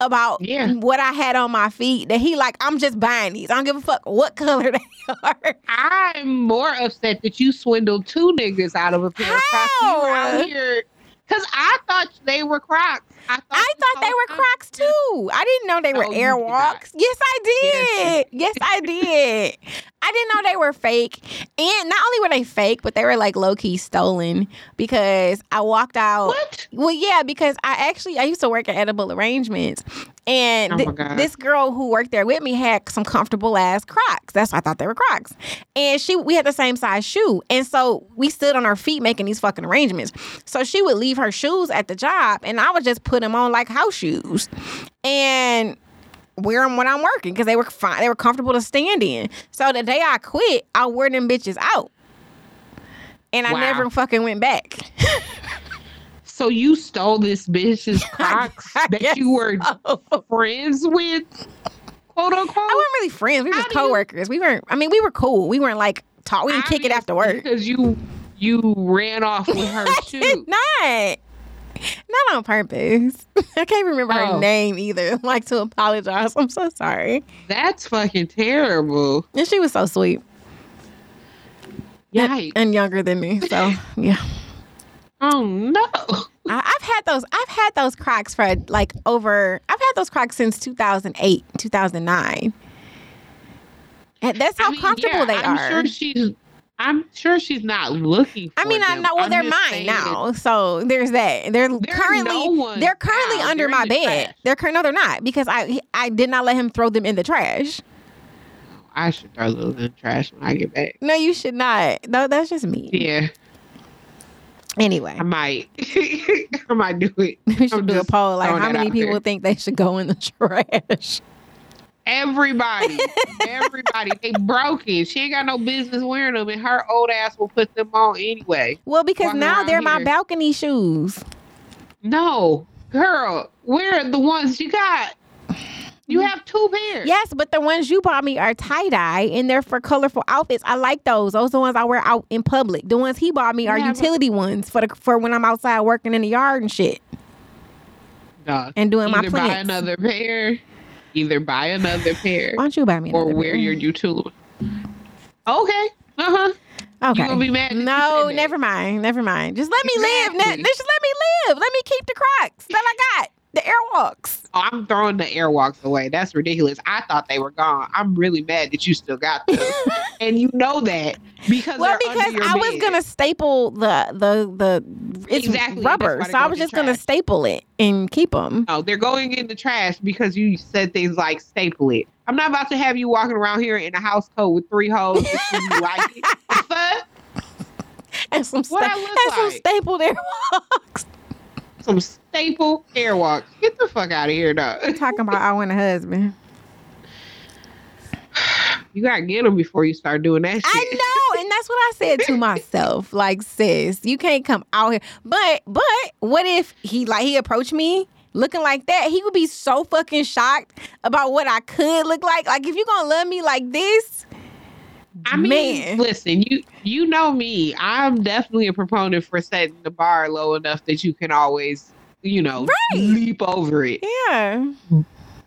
about Yeah. what I had on my feet that he like I'm just buying these. I don't give a fuck what color they are. I'm more upset that you swindled two niggas out of a pair of Crocs. You were out here because I thought they were Crocs. I thought, I thought they were Crocs too. I didn't know they were No, you. Airwalks. Yes, I did. Yes, I did. I didn't know they were fake. And not only were they fake, but they were like low key stolen because I walked out. What? Well, yeah, because I actually I used to work at Edible Arrangements, and Oh my God. this girl who worked there with me had some comfortable ass Crocs. That's why I thought they were Crocs, and she we had the same size shoe, and so we stood on our feet making these fucking arrangements. So she would leave her shoes at the job, and I would just put them on like house shoes, and wear them when I'm working because they were fine. They were comfortable to stand in. So the day I quit, I wore them bitches out. And I Wow. never fucking went back. So you stole this bitch's Crocs that you were so. friends with, quote unquote. I wasn't really friends. We were do you- coworkers. We weren't. I mean, we were cool. We weren't like talk. We didn't kick it after work. because you you ran off with her did not. Not on purpose. I can't remember Oh. her name either. Like to apologize. I'm so sorry. That's fucking terrible. And she was so sweet and- Yikes. and younger than me. So yeah. Oh no. I, I've had those. I've had those Crocs for like over. I've had those Crocs since 2008, 2009. And that's how I mean, comfortable yeah, they I'm are. sure she's I'm sure she's not looking for I mean, I know. Well, I'm they're mine now, so there's that. They're There are currently no they're currently under They're my the bed. trash. They're cur- no, they're not because I I did not let him throw them in the trash. I should throw those in the trash when I get back. No, you should not. No, that's just me. Yeah, Anyway, I might. I might do it. we should I'm do a poll like how many people there. think they should go in the trash. Everybody, everybody, they broken. She ain't got no business wearing them, and her old ass will put them on anyway. Well, because now they're my balcony shoes. No, girl, where wear the ones you got. You have two pairs. Yes, but the ones you bought me are tie dye and they're for colorful outfits. I like those. Those are the ones I wear out in public. The ones he bought me are Yeah, but- utility ones for the for when I'm outside working in the yard and shit Dog. and doing my Either buy another pair. Either buy another pair Why don't you buy me or wear pair? your utility. Okay. Uh huh. Okay. You gonna be mad? no, never mind. Never mind. Just let me live. Ne- Just let me live. Let me keep the Crocs that I got. The Airwalks. Oh, I'm throwing the airwalks away. That's ridiculous. I thought they were gone. I'm really mad that you still got them, and you know that because Well, because I was gonna staple the the the it's Exactly, rubber, so I was just gonna staple it and keep them. No, they're going in the trash because you said things like staple it. I'm not about to have you walking around here in a house coat with three holes you like it. Fuck? And some sta- and some like? stapled Airwalks. Some staple airwalk. Get the fuck out of here, dog. We're talking about I want a husband. You gotta get them before you start doing that shit. I know, and that's what I said to myself. Like, sis, you can't come out here. But but what if he like he approached me looking like that? He would be so fucking shocked about what I could look like. Like if you gonna love me like this, I mean, man. listen, you you know me. I'm definitely a proponent for setting the bar low enough that you can always, you know, Right. leap over it. Yeah.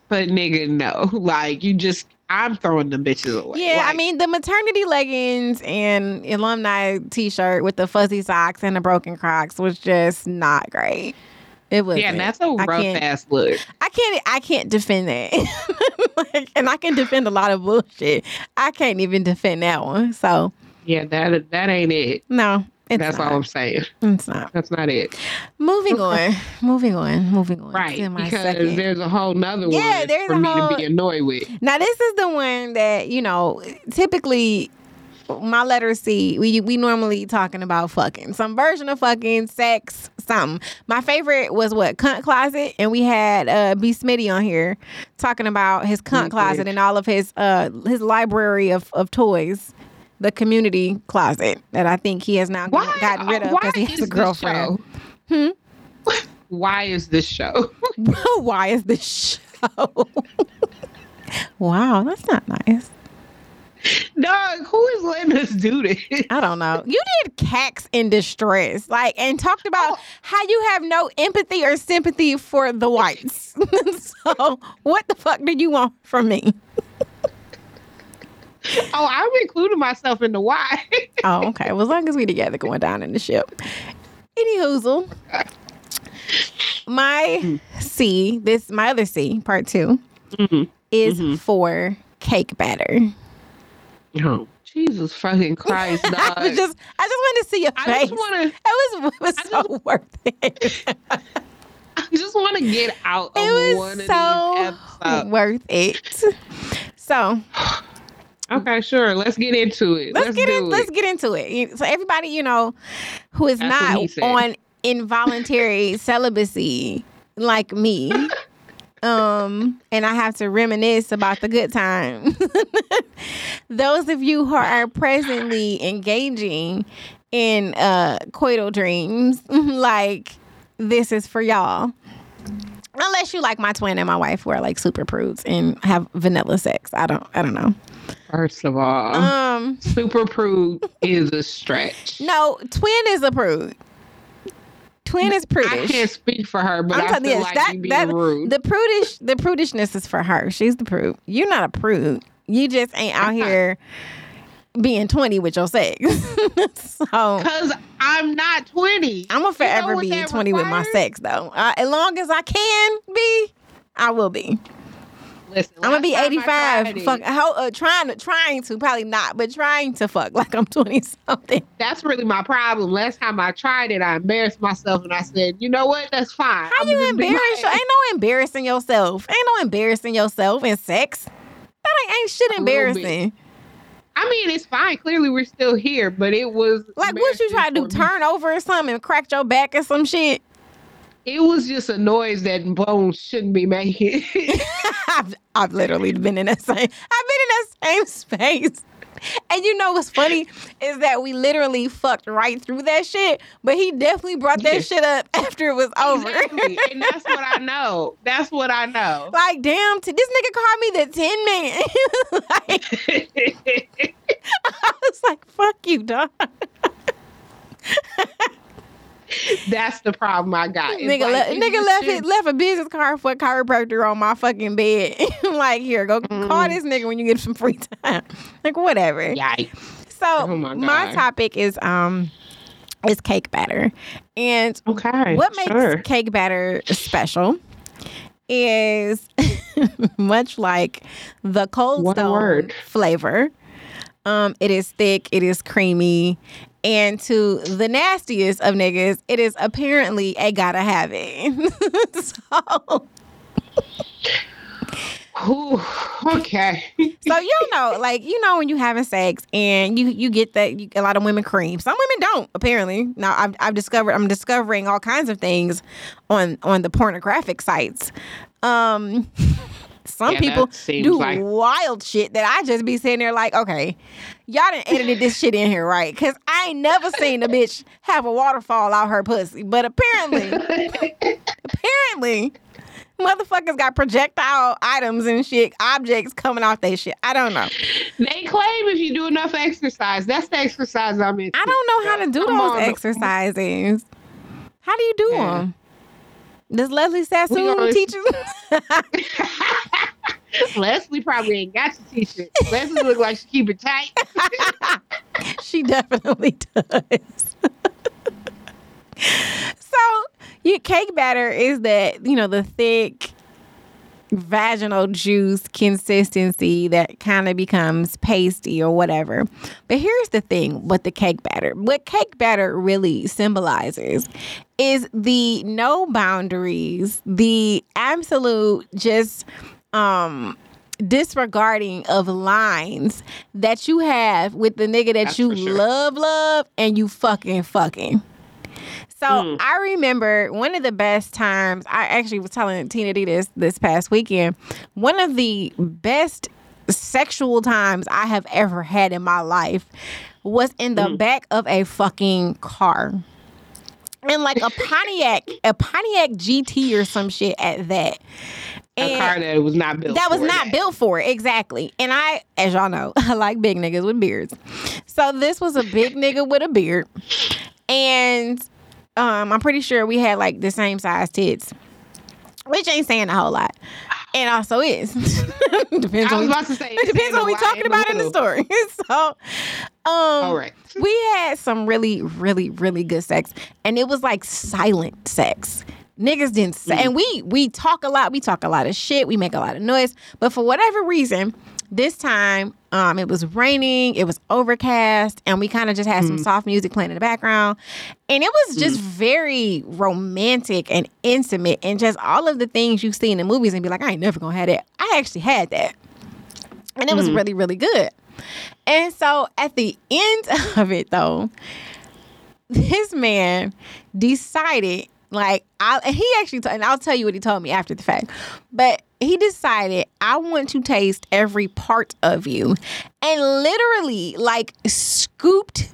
But nigga, no. Like you just I'm throwing them bitches away. Yeah, I mean the maternity leggings and alumni t-shirt with the fuzzy socks and the broken Crocs was just not great. It was. Yeah, that's a rough ass look. I can't. I can't defend that. like, and I can defend a lot of bullshit. I can't even defend that one. So Yeah, that that ain't it. no, It's That's not. all I'm saying. It's not. That's not it. Moving on. Moving on. Moving on. Right. Because second. there's a whole nother one. Yeah, one there's for a me whole- to be annoyed with. Now this is the one that you know. Typically, my letter C. We we normally talking about fucking some version of fucking sex something. My favorite was what cunt closet, and we had uh B Smitty on here talking about his cunt closet and all of his uh his library of of toys. The community closet that I think he has now Why? gotten rid of because he has a girlfriend. show- hmm? Why is this show? Why is this show? wow, that's not nice. Dog, who is letting us do this? I don't know. You did cacks in distress, like, and talked about oh. how you have no empathy or sympathy for the whites. so, what the fuck do you want from me? Oh, I'm including myself in the why. Oh, okay. Well, as long as we together going down in the ship. Any hoozle. My C, this my other C, part 2 Mhm. is Mhm. for cake batter. Oh, Jesus fucking Christ, dog. I was just, I just wanted to see your I face. just want to. It was, it was I so worth it. I just want to get out of It one was of so these worth it. So Okay, sure. Let's get into it. let's, Let's, get in, it. let's get into it. So everybody, you know, who is That's not on involuntary celibacy like me, um, and I have to reminisce about the good times. Those of you who are presently engaging in uh coital dreams, like this is for y'all. Unless you like my twin and my wife who are like super prudes and have vanilla sex. I don't I don't know. First of all, Um super prude is a stretch. no, twin is a prude. Twin is prudish. I can't speak for her, but I'm I telling feel you, like that, you being that rude. the prudish the prudishness is for her. She's the prude. You're not a prude. You just ain't out here being 20 with your sex. so Because I'm not 20. I'm gonna You know forever be that 20 with my sex though. Uh, as long as I can be, I will be. Listen, I'm gonna be last time I 85. Fuck, how, uh, trying to, trying to, probably not, but trying to fuck like I'm 20 something. That's really my problem. Last time I tried it, I embarrassed myself and I said, you know what? That's fine. How I'ma you just be embarrass? my- Ain't no embarrassing yourself. Ain't no embarrassing yourself in sex. That ain't, ain't shit A little bit. embarrassing. I mean, it's fine. Clearly, we're still here, but it was Like what you try to do? Turn over or something and crack your back or some shit? It was just a noise that bones shouldn't be making. I've, I've literally been in that same. I've been in that same space. And you know what's funny is that we literally fucked right through that shit, but he definitely brought that Yeah. shit up after it was over. exactly, and that's what I know. That's what I know. like, damn, t- this nigga called me the Tin Man. like, I was like, fuck you, dog. that's the problem I got. It's nigga, like, le- nigga left it, left a business card for a chiropractor on my fucking bed. like, here, go call Mm. this nigga when you get some free time. like, whatever. Yikes. So Oh my my, topic is um is cake batter. And Okay. what makes sure. cake batter special is much like the cold stone word. flavor. Um, it is thick, it is creamy, and to the nastiest of niggas, it is apparently a gotta have it. so Ooh, okay. So you know, like you know, when you having sex and you you get that you, a lot of women cream. Some women don't. Apparently, now I've I've discovered I'm discovering all kinds of things on on the pornographic sites. Um, some Yeah, people do like- wild shit that I just be sitting there like, okay, y'all done edited this shit in here, right? Because I ain't never seen a bitch have a waterfall out her pussy, but apparently, apparently. Motherfuckers got projectile items and shit, objects coming off their shit. I don't know. they claim if you do enough exercise, that's the exercise I'm into. I don't know how to do Come those on. exercises. How do you do Yeah. them? Does Leslie Sansone gonna- teach you? Leslie probably ain't got your t-shirt. Leslie look like she keep it tight. she definitely does. so, your cake batter is that you know the thick, vaginal juice consistency that kind of becomes pasty or whatever. But here's the thing with the cake batter. What cake batter really symbolizes is the no boundaries, the absolute just um disregarding of lines that you have with the nigga that That's you sure. love, love, and you fucking fucking. So Mm. I remember one of the best times. I actually was telling Tina D this this past weekend. One of the best sexual times I have ever had in my life was in the Mm. back of a fucking car. And like a Pontiac, a Pontiac GT or some shit at that. A car that was not built. that was for not built for it exactly and i as y'all know i like big niggas with beards so this was a big nigga with a beard and um i'm pretty sure we had like the same size tits which ain't saying a whole lot and also is depends I on was about to say. it depends on what we're talking about in the story so um All right. we had some really, really, really good sex, and it was like silent sex. Niggas didn't say, and we we talk a lot. We talk a lot of shit. We make a lot of noise, but for whatever reason, this time, um, it was raining. It was overcast, and we kind of just had some mm. soft music playing in the background, and it was just mm. very romantic and intimate, and just all of the things you see in the movies, and be like, I ain't never gonna have that. I actually had that, and it was mm. really, really good. And so at the end of it, though, this man decided, like, I and he actually, t- and I'll tell you what he told me after the fact, but he decided, I want to taste every part of you, and literally, like, scooped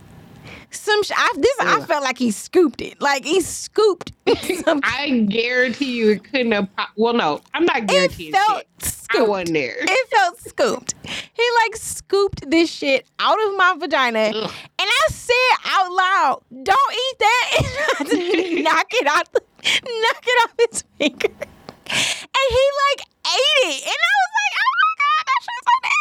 some. Sh- I, this I felt like he scooped it, like he scooped. I guarantee you it couldn't have. Well, no, I'm not guaranteeing. It felt shit. I scooped. wasn't there. It felt scooped. He like scooped this shit out of my vagina. Ugh. And I said out loud, don't eat that. And to knock it out, the, knock it off his finger. And he like ate it. And I was like, oh my God, that shit's so nasty.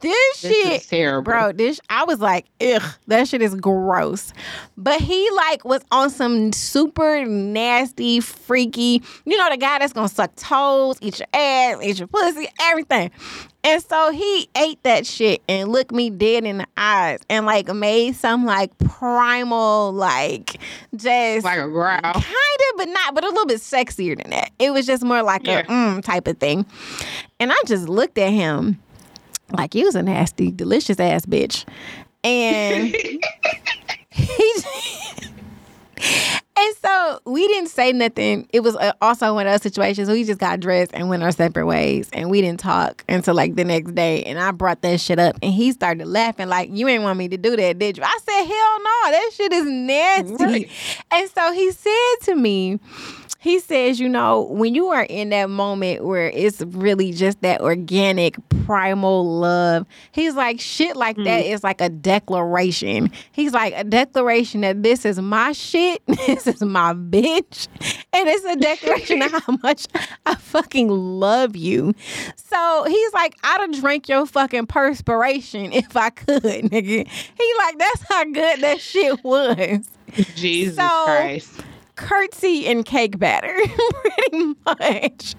This, This shit is terrible. Bro, this I was like, ugh, that shit is gross. But he like was on some super nasty, freaky, you know, the guy that's gonna suck toes, eat your ass, eat your pussy, everything. And so he ate that shit and looked me dead in the eyes and like made some like primal, like just Like a growl. kind of, but not, but a little bit sexier than that. It was just more like Yeah. a mm type of thing. And I just looked at him like he was a nasty, delicious ass bitch. And he and so we didn't say nothing. It was uh, also one of those situations. We just got dressed and went our separate ways, and we didn't talk until like the next day. And I brought that shit up, and he started laughing like, "You ain't want me to do that, did you?" I said, "Hell no, that shit is nasty." Right. And so he said to me, he says, you know, when you are in that moment where it's really just that organic, primal love, he's like, shit like hmm. that is like a declaration. He's like, a declaration that this is my shit, this is my bitch, and it's a declaration of how much I fucking love you. So he's like, I'd have drank your fucking perspiration if I could, nigga. He like, that's how good that shit was Jesus So- Christ. Curtsy and cake batter, pretty much.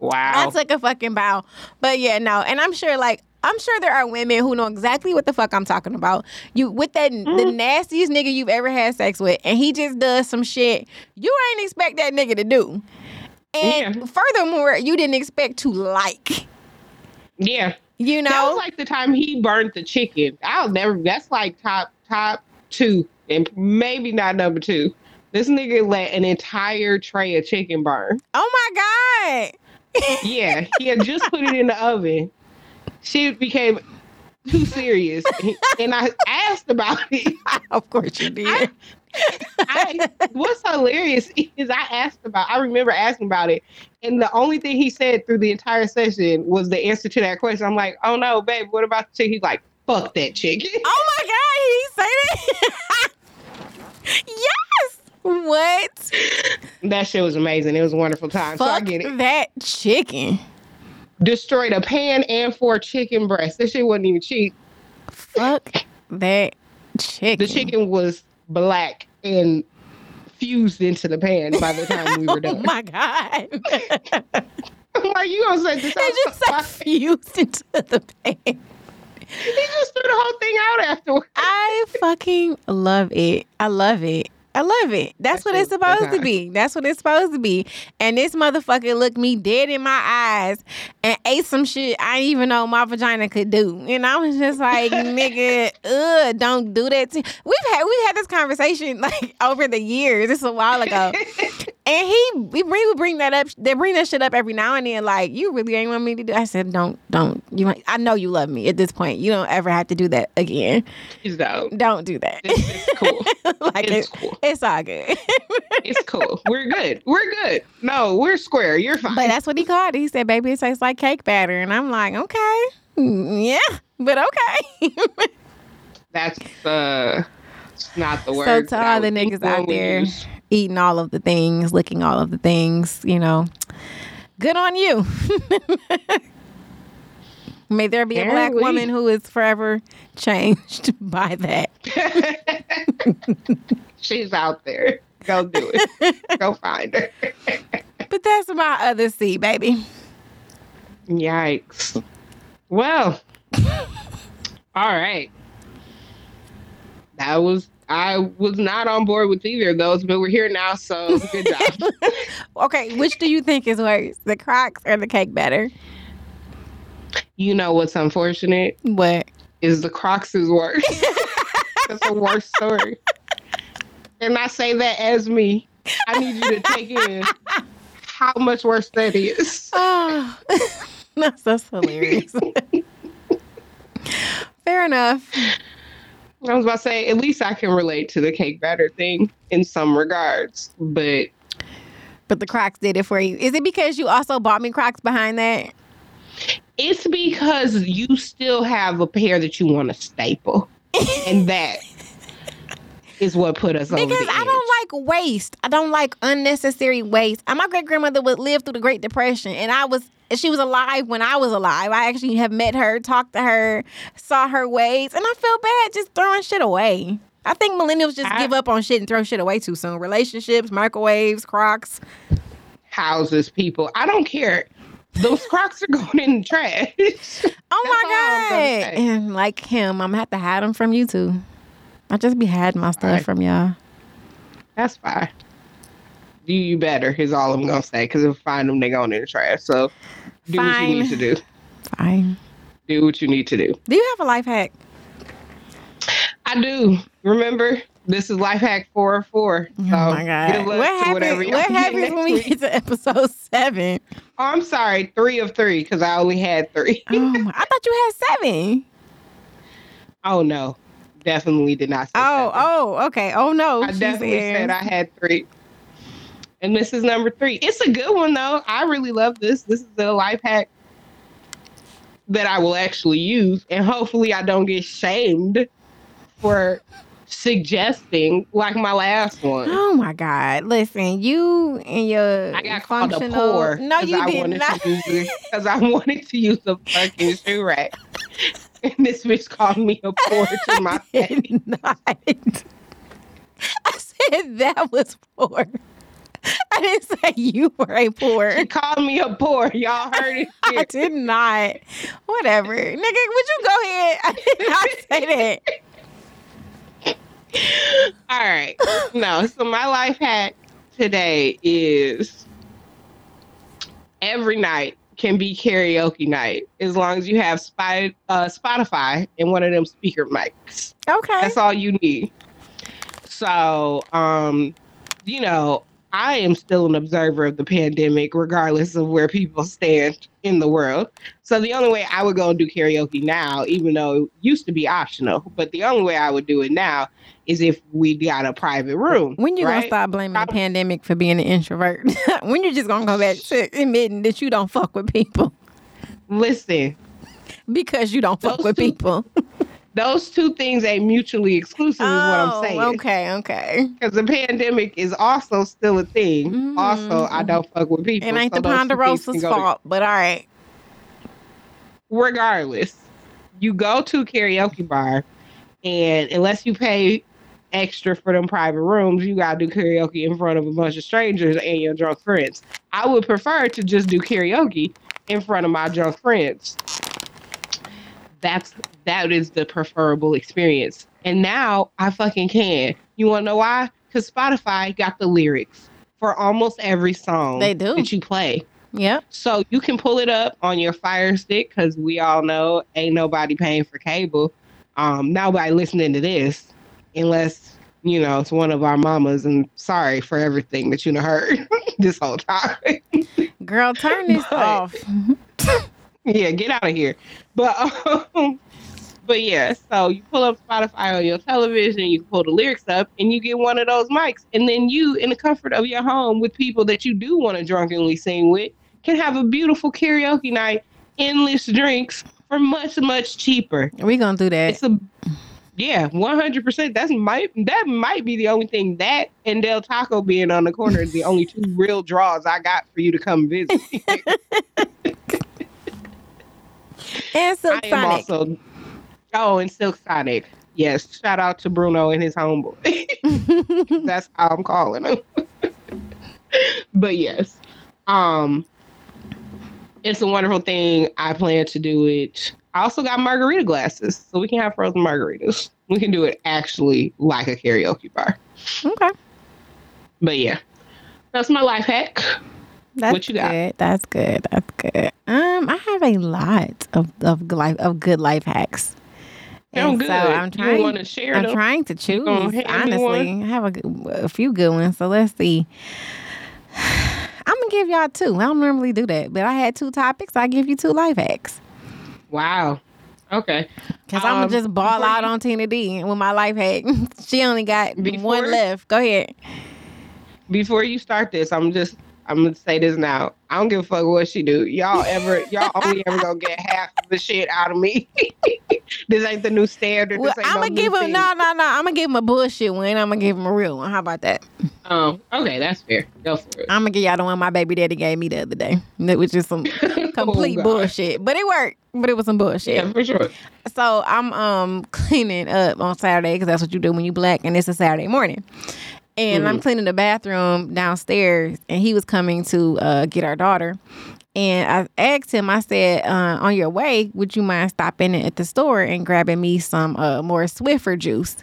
Wow. I took a fucking bow. But yeah, no. And I'm sure, like, I'm sure there are women who know exactly what the fuck I'm talking about. You with that the mm-hmm. nastiest nigga you've ever had sex with, and he just does some shit you ain't expect that nigga to do. And Yeah. furthermore, you didn't expect to like. yeah. You know? That was like the time he burnt the chicken. I'll never. That's like top top two, and maybe not number two. This nigga let an entire tray of chicken burn. oh my God. Yeah, he had just put it in the oven. Shit became too serious, and I asked about it. of course you did. I, what's hilarious is I asked about. I remember asking about it, and the only thing he said through the entire session was the answer to that question. I'm like, "Oh no, babe, what about the chicken?" He's like, "Fuck that chicken." Oh my God, he say it. yes. What? That shit was amazing. It was a wonderful time. so I Fuck get it. that chicken. Destroyed a pan and four chicken breasts. This shit wasn't even cheap. Fuck that chicken. The chicken was black and fused into the pan by the time we were oh done. Oh my god. I'm like, you gonna set this It just out. like fused into the pan. he just threw the whole thing out afterwards. I fucking love it. I love it. I love it. That's That what it's supposed to be. That's what it's supposed to be. And this motherfucker looked me dead in my eyes and ate some shit I didn't even know my vagina could do. And I was just like, nigga, ugh, don't do that. To-. We've had we've had this conversation like over the years. This is a while ago. And he we bring would bring that up. They bring that shit up every now and then. Like you really ain't want me to do. I said, don't, don't. You, I know you love me at this point. You don't ever have to do that again. Please don't. Don't do that. It's, it's cool. like It's it's, cool. it's all good. It's cool. We're good. We're good. No, we're square. You're fine. but that's what he called it. He said, "Baby, it tastes like cake batter," and I'm like, okay, Mm, yeah, but okay. That's uh, it's not the word. so to all the niggas out there use. Eating all of the things, licking all of the things, you know, good on you. May there be a black woman who is forever changed by that. She's out there. Go do it. Go find her. But that's my other C, baby. Yikes. Well, all right. That was I was not on board with either of those, but we're here now, so good job. Okay, which do you think is worse, the Crocs or the cake batter? you know what's unfortunate What? is the Crocs is worse. That's a worse story. And I say that as me. I need you to take in how much worse that is. Oh, that's, that's hilarious. Fair enough. I was about to say, at least I can relate to the cake batter thing in some regards, but But the Crocs did it for you. Is it because you also bought me Crocs behind that? it's because you still have a pair that you want to staple, and that is what put us over the Because I don't like waste. I don't like unnecessary waste. My great grandmother would live through the Great Depression, and I was she was alive when I was alive. I actually have met her, talked to her, saw her ways, and I feel bad just throwing shit away. I think millennials just I- give up on shit and throw shit away too soon. Relationships, microwaves, Crocs. houses people. I don't care. Those Crocs are going in the trash. Oh my god! And like him, I'm gonna have to hide them from you too. I just be hiding my stuff Alright. from y'all. That's fine. Do you better is all I'm gonna say. Because if I find them, they going in the trash. So do what you need to do. Fine. Do what you need to do. Do you have a life hack? I do. Remember, this is life hack four or four. Oh so oh my god! What happens? What happens when we week. get to episode seven? Oh, I'm sorry, three of three because I only had three. Oh, I thought you had seven. oh no, definitely did not. Say Oh, seven. oh, okay. Oh no, I she definitely said- said I had three. And this is number three. It's a good one though. I really love this. This is a life hack that I will actually use, and hopefully I don't get shamed for suggesting like my last one. Oh my God! Listen, you and your I got called a functional- poor No, you I did not. to use it because I wanted to use a fucking shoe rack. And this bitch called me a poor to my face. did not. I said that was poor. I didn't say you were a poor. She called me a poor. Y'all heard it. I did not. Whatever. Nigga, would you go ahead? I did not say that. All right. No, so my life hack today is every night can be karaoke night as long as you have Spy, uh, Spotify and one of them speaker mics. Okay. That's all you need. So, um, you know, I am still an observer of the pandemic, regardless of where people stand in the world. So the only way I would go and do karaoke now, even though it used to be optional, but the only way I would do it now is if we got a private room. When you gonna stop blaming the pandemic for being an introvert? when you just gonna go back to admitting that you don't fuck with people Listen, because you don't fuck with two- people? those two things ain't mutually exclusive, is what I'm saying. Oh, Okay, okay. Because the pandemic is also still a thing. Mhm. Also, I don't fuck with people. It ain't so the those two things Ponderosa's go to- fault, but all right. regardless, you go to a karaoke bar, and unless you pay extra for them private rooms, you gotta do karaoke in front of a bunch of strangers and your drunk friends. I would prefer to just do karaoke in front of my drunk friends. That's that is the preferable experience. And now I fucking can. You wanna know why? Because Spotify got the lyrics for almost every song They do. that you play. Yep. So you can pull it up on your Fire Stick because we all know ain't nobody paying for cable. Um, nobody listening to this, unless you know it's one of our mamas. And sorry for everything that you heard this whole time. Girl, turn this But- off. yeah, get out of here. But um, but yeah, so you pull up Spotify on your television, you pull the lyrics up, and you get one of those mics, and then you, in the comfort of your home, with people that you do want to drunkenly sing with, can have a beautiful karaoke night, endless drinks for much much cheaper. We gonna do that. It's a yeah, one hundred percent. That's might that might be the only thing that and Del Taco being on the corner is the only two real draws I got for you to come visit. And so I am also oh, and Silk Sonic. Yes, shout out to Bruno and his homeboy. That's how I'm calling him. but yes, um, it's a wonderful thing. I plan to do it. I also got margarita glasses, so we can have frozen margaritas. We can do it actually like a karaoke bar. okay. But yeah, that's my life hack. That's What you got? good. That's good. That's good. Um, I have a lot of of life of good life hacks. And good. So I'm you trying. want to share I'm them? trying to choose. gonna hand me Honestly, I have a, a few good ones. So let's see. I'm gonna give y'all two. I don't normally do that, but I had two topics. I give you two life hacks Wow. Okay. because I'm Um, gonna just ball out you- on Tina D with my life hack. she only got one left. Go ahead. before you start this, I'm just I'm gonna say this now. I don't give a fuck what she do. Y'all ever y'all only ever gonna get half of the shit out of me. this ain't the new standard. Well, this ain't I'm gonna give him no, no, no. I'm gonna give him a bullshit one. I'm gonna give him a real one. How about that? Oh, okay, that's fair. Go for it. I'm gonna give y'all the one my baby daddy gave me the other day. That was just some complete Oh, bullshit, but it worked. But it was some bullshit. Yeah, for sure. So I'm um cleaning up on Saturday because that's what you do when you black, and it's a Saturday morning. And I'm cleaning the bathroom downstairs, and he was coming to uh, get our daughter. And I asked him, I said, uh, "On your way, would you mind stopping at the store and grabbing me some uh, more Swiffer juice?"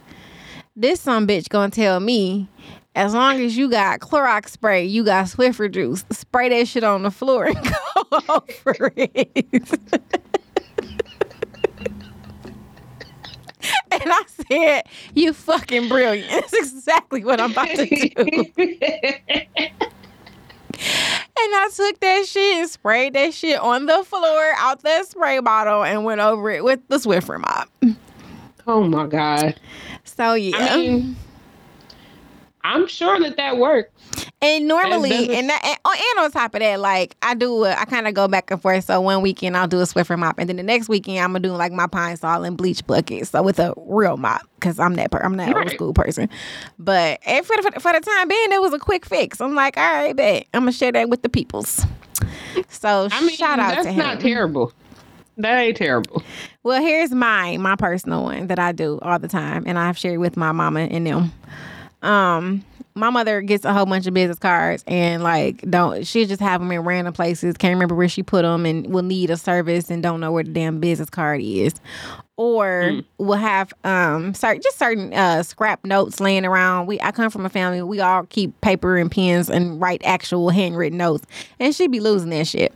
This some bitch gonna tell me, as long as you got Clorox spray, you got Swiffer juice. Spray that shit on the floor and go over it. And I said, You fucking brilliant. That's exactly what I'm about to do. And I took that shit and sprayed that shit on the floor out that spray bottle and went over it with the Swiffer mop. oh my god. So yeah. I mean, I'm sure that that works. And normally, doesn't- and that, and, oh, and on top of that, like I do, a, I kind of go back and forth. So one weekend I'll do a Swiffer mop, and then the next weekend I'm gonna do like my Pine-Sol and bleach bucket. So with a real mop, because I'm that per- I'm that old school person. But eh, for the, for the time being, it was a quick fix. I'm like, all right, bet I'm gonna share that with the peoples. So I mean, shout out to him. That's not terrible. That ain't terrible. Well, here's mine, my personal one that I do all the time, and I've shared with my mama and them. Um, my mother gets a whole bunch of business cards and like don't she just have them in random places. Can't remember where she put them, and will need a service and don't know where the damn business card is, or we'll have um certain just certain uh scrap notes laying around. We I come from a family we all keep paper and pens and write actual handwritten notes, and she be losing that shit.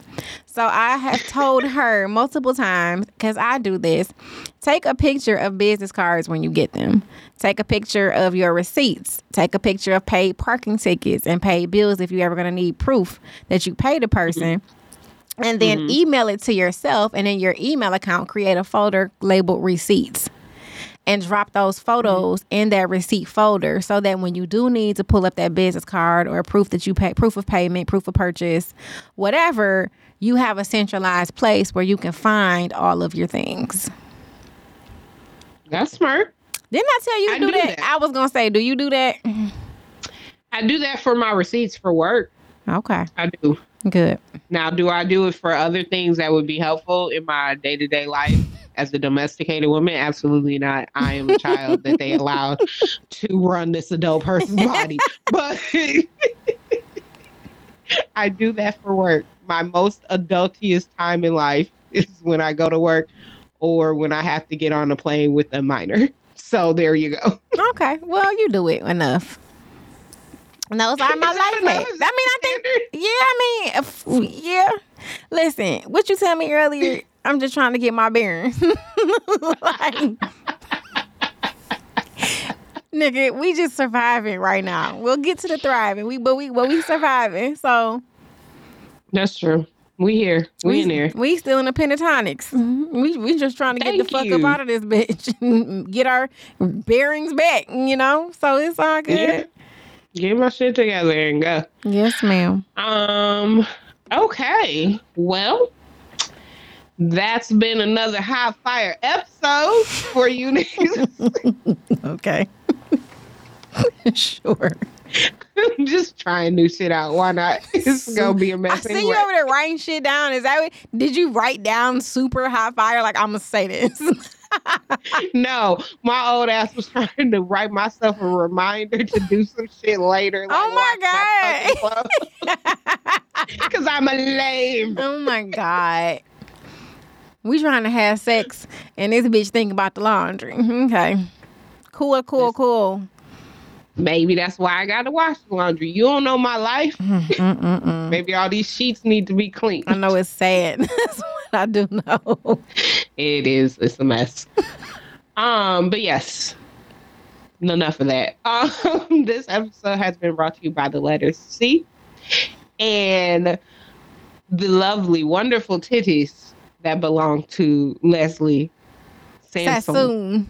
So I have told her multiple times because I do this. Take a picture of business cards when you get them. Take a picture of your receipts. Take a picture of paid parking tickets and paid bills if you're ever going to need proof that you paid a person. And then mm-hmm. email it to yourself and in your email account, create a folder labeled receipts and drop those mm-hmm. photos in that receipt folder so that when you do need to pull up that business card or proof that you pay proof of payment, proof of purchase, whatever, you have a centralized place where you can find all of your things. That's smart. Didn't I tell you to I do, do that? that. I was gonna say, do you do that? I do that for my receipts for work. Okay, I do. Good. Now, do I do it for other things that would be helpful in my day to day life? as a domesticated woman, absolutely not. I am a child that they allowed to run this adult person's body. But I do that for work. My most adultiest time in life is when I go to work or when I have to get on a plane with a minor. So there you go. Okay. Well, you do it enough. And those are my Is that life hacks. I mean, I think, yeah, I mean, if- yeah. Listen, what you tell me earlier, I'm just trying to get my bearings. like, nigga, we just surviving right now. We'll get to the thriving. We, but we, but we surviving. So That's true. We here. We, in there. We still in the pentatonics. Mm-hmm. We we just trying to get the Thank fuck you. up out of this bitch, get our bearings back. You know, so it's all good. Get my shit together and go. Yes, ma'am. Um. Okay. Well, that's been another high fire episode for you niggas. Okay. sure. Just trying new shit out. Why not? It's gonna be a mess I see anyway. you over there writing shit down. Is that what, did you write down super high fire? Like I'm gonna say this. No, my old ass was trying to write myself a reminder to do some shit later. Like Oh my god! Because I'm a lame. oh my god. We trying to have sex and this bitch thinking about the laundry. Okay. Cool, cool, cool. Maybe that's why I gotta wash the laundry. You don't know my life. Maybe all these sheets need to be clean. I know it's sad. I do know. It is. It's a mess. um, but yes. Enough of that. Um, this episode has been brought to you by the letters C and the lovely, wonderful titties that belong to Leslie Sansone.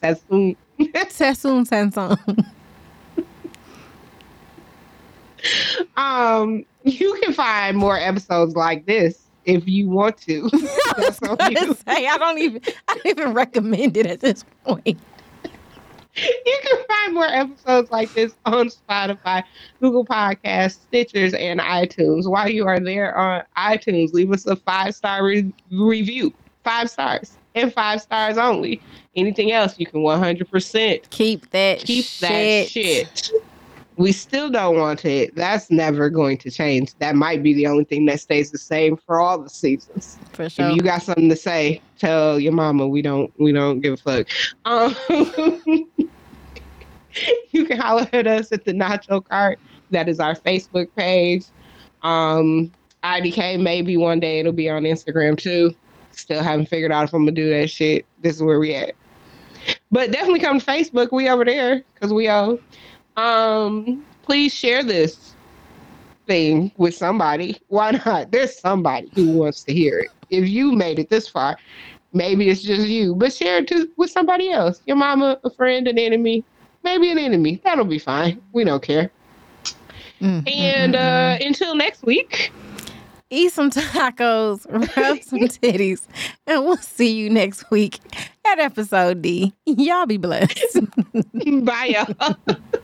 Sassoon. Sassoon. Sassoon. Um, you can find more episodes like this if you want to. That's on I you. say I don't even I don't even recommend it at this point. You can find more episodes like this on Spotify, Google Podcasts, Stitchers, and iTunes. While you are there on iTunes, leave us a five star re- review. Five stars and five stars only. Anything else, you can 100% Keep that keep shit. that shit. We still don't want it. That's never going to change. That might be the only thing that stays the same for all the seasons. For sure. If you got something to say, tell your mama. We don't. We don't give a fuck. Um, you can holler at us at the Nacho Cart. That is our Facebook page. Um, IDK maybe one day it'll be on Instagram too. Still haven't figured out if I'm gonna do that shit. This is where we at. But definitely come to Facebook. We over there because we owe. Um, please share this thing with somebody. Why not? There's somebody who wants to hear it. If you made it this far, maybe it's just you, but share it to, with somebody else. Your mama, a friend, an enemy, maybe an enemy. That'll be fine. We don't care. Mm, And uh, until next week, Eat some tacos, rub some titties, and we'll see you next week at episode D. Y'all be blessed. bye y'all.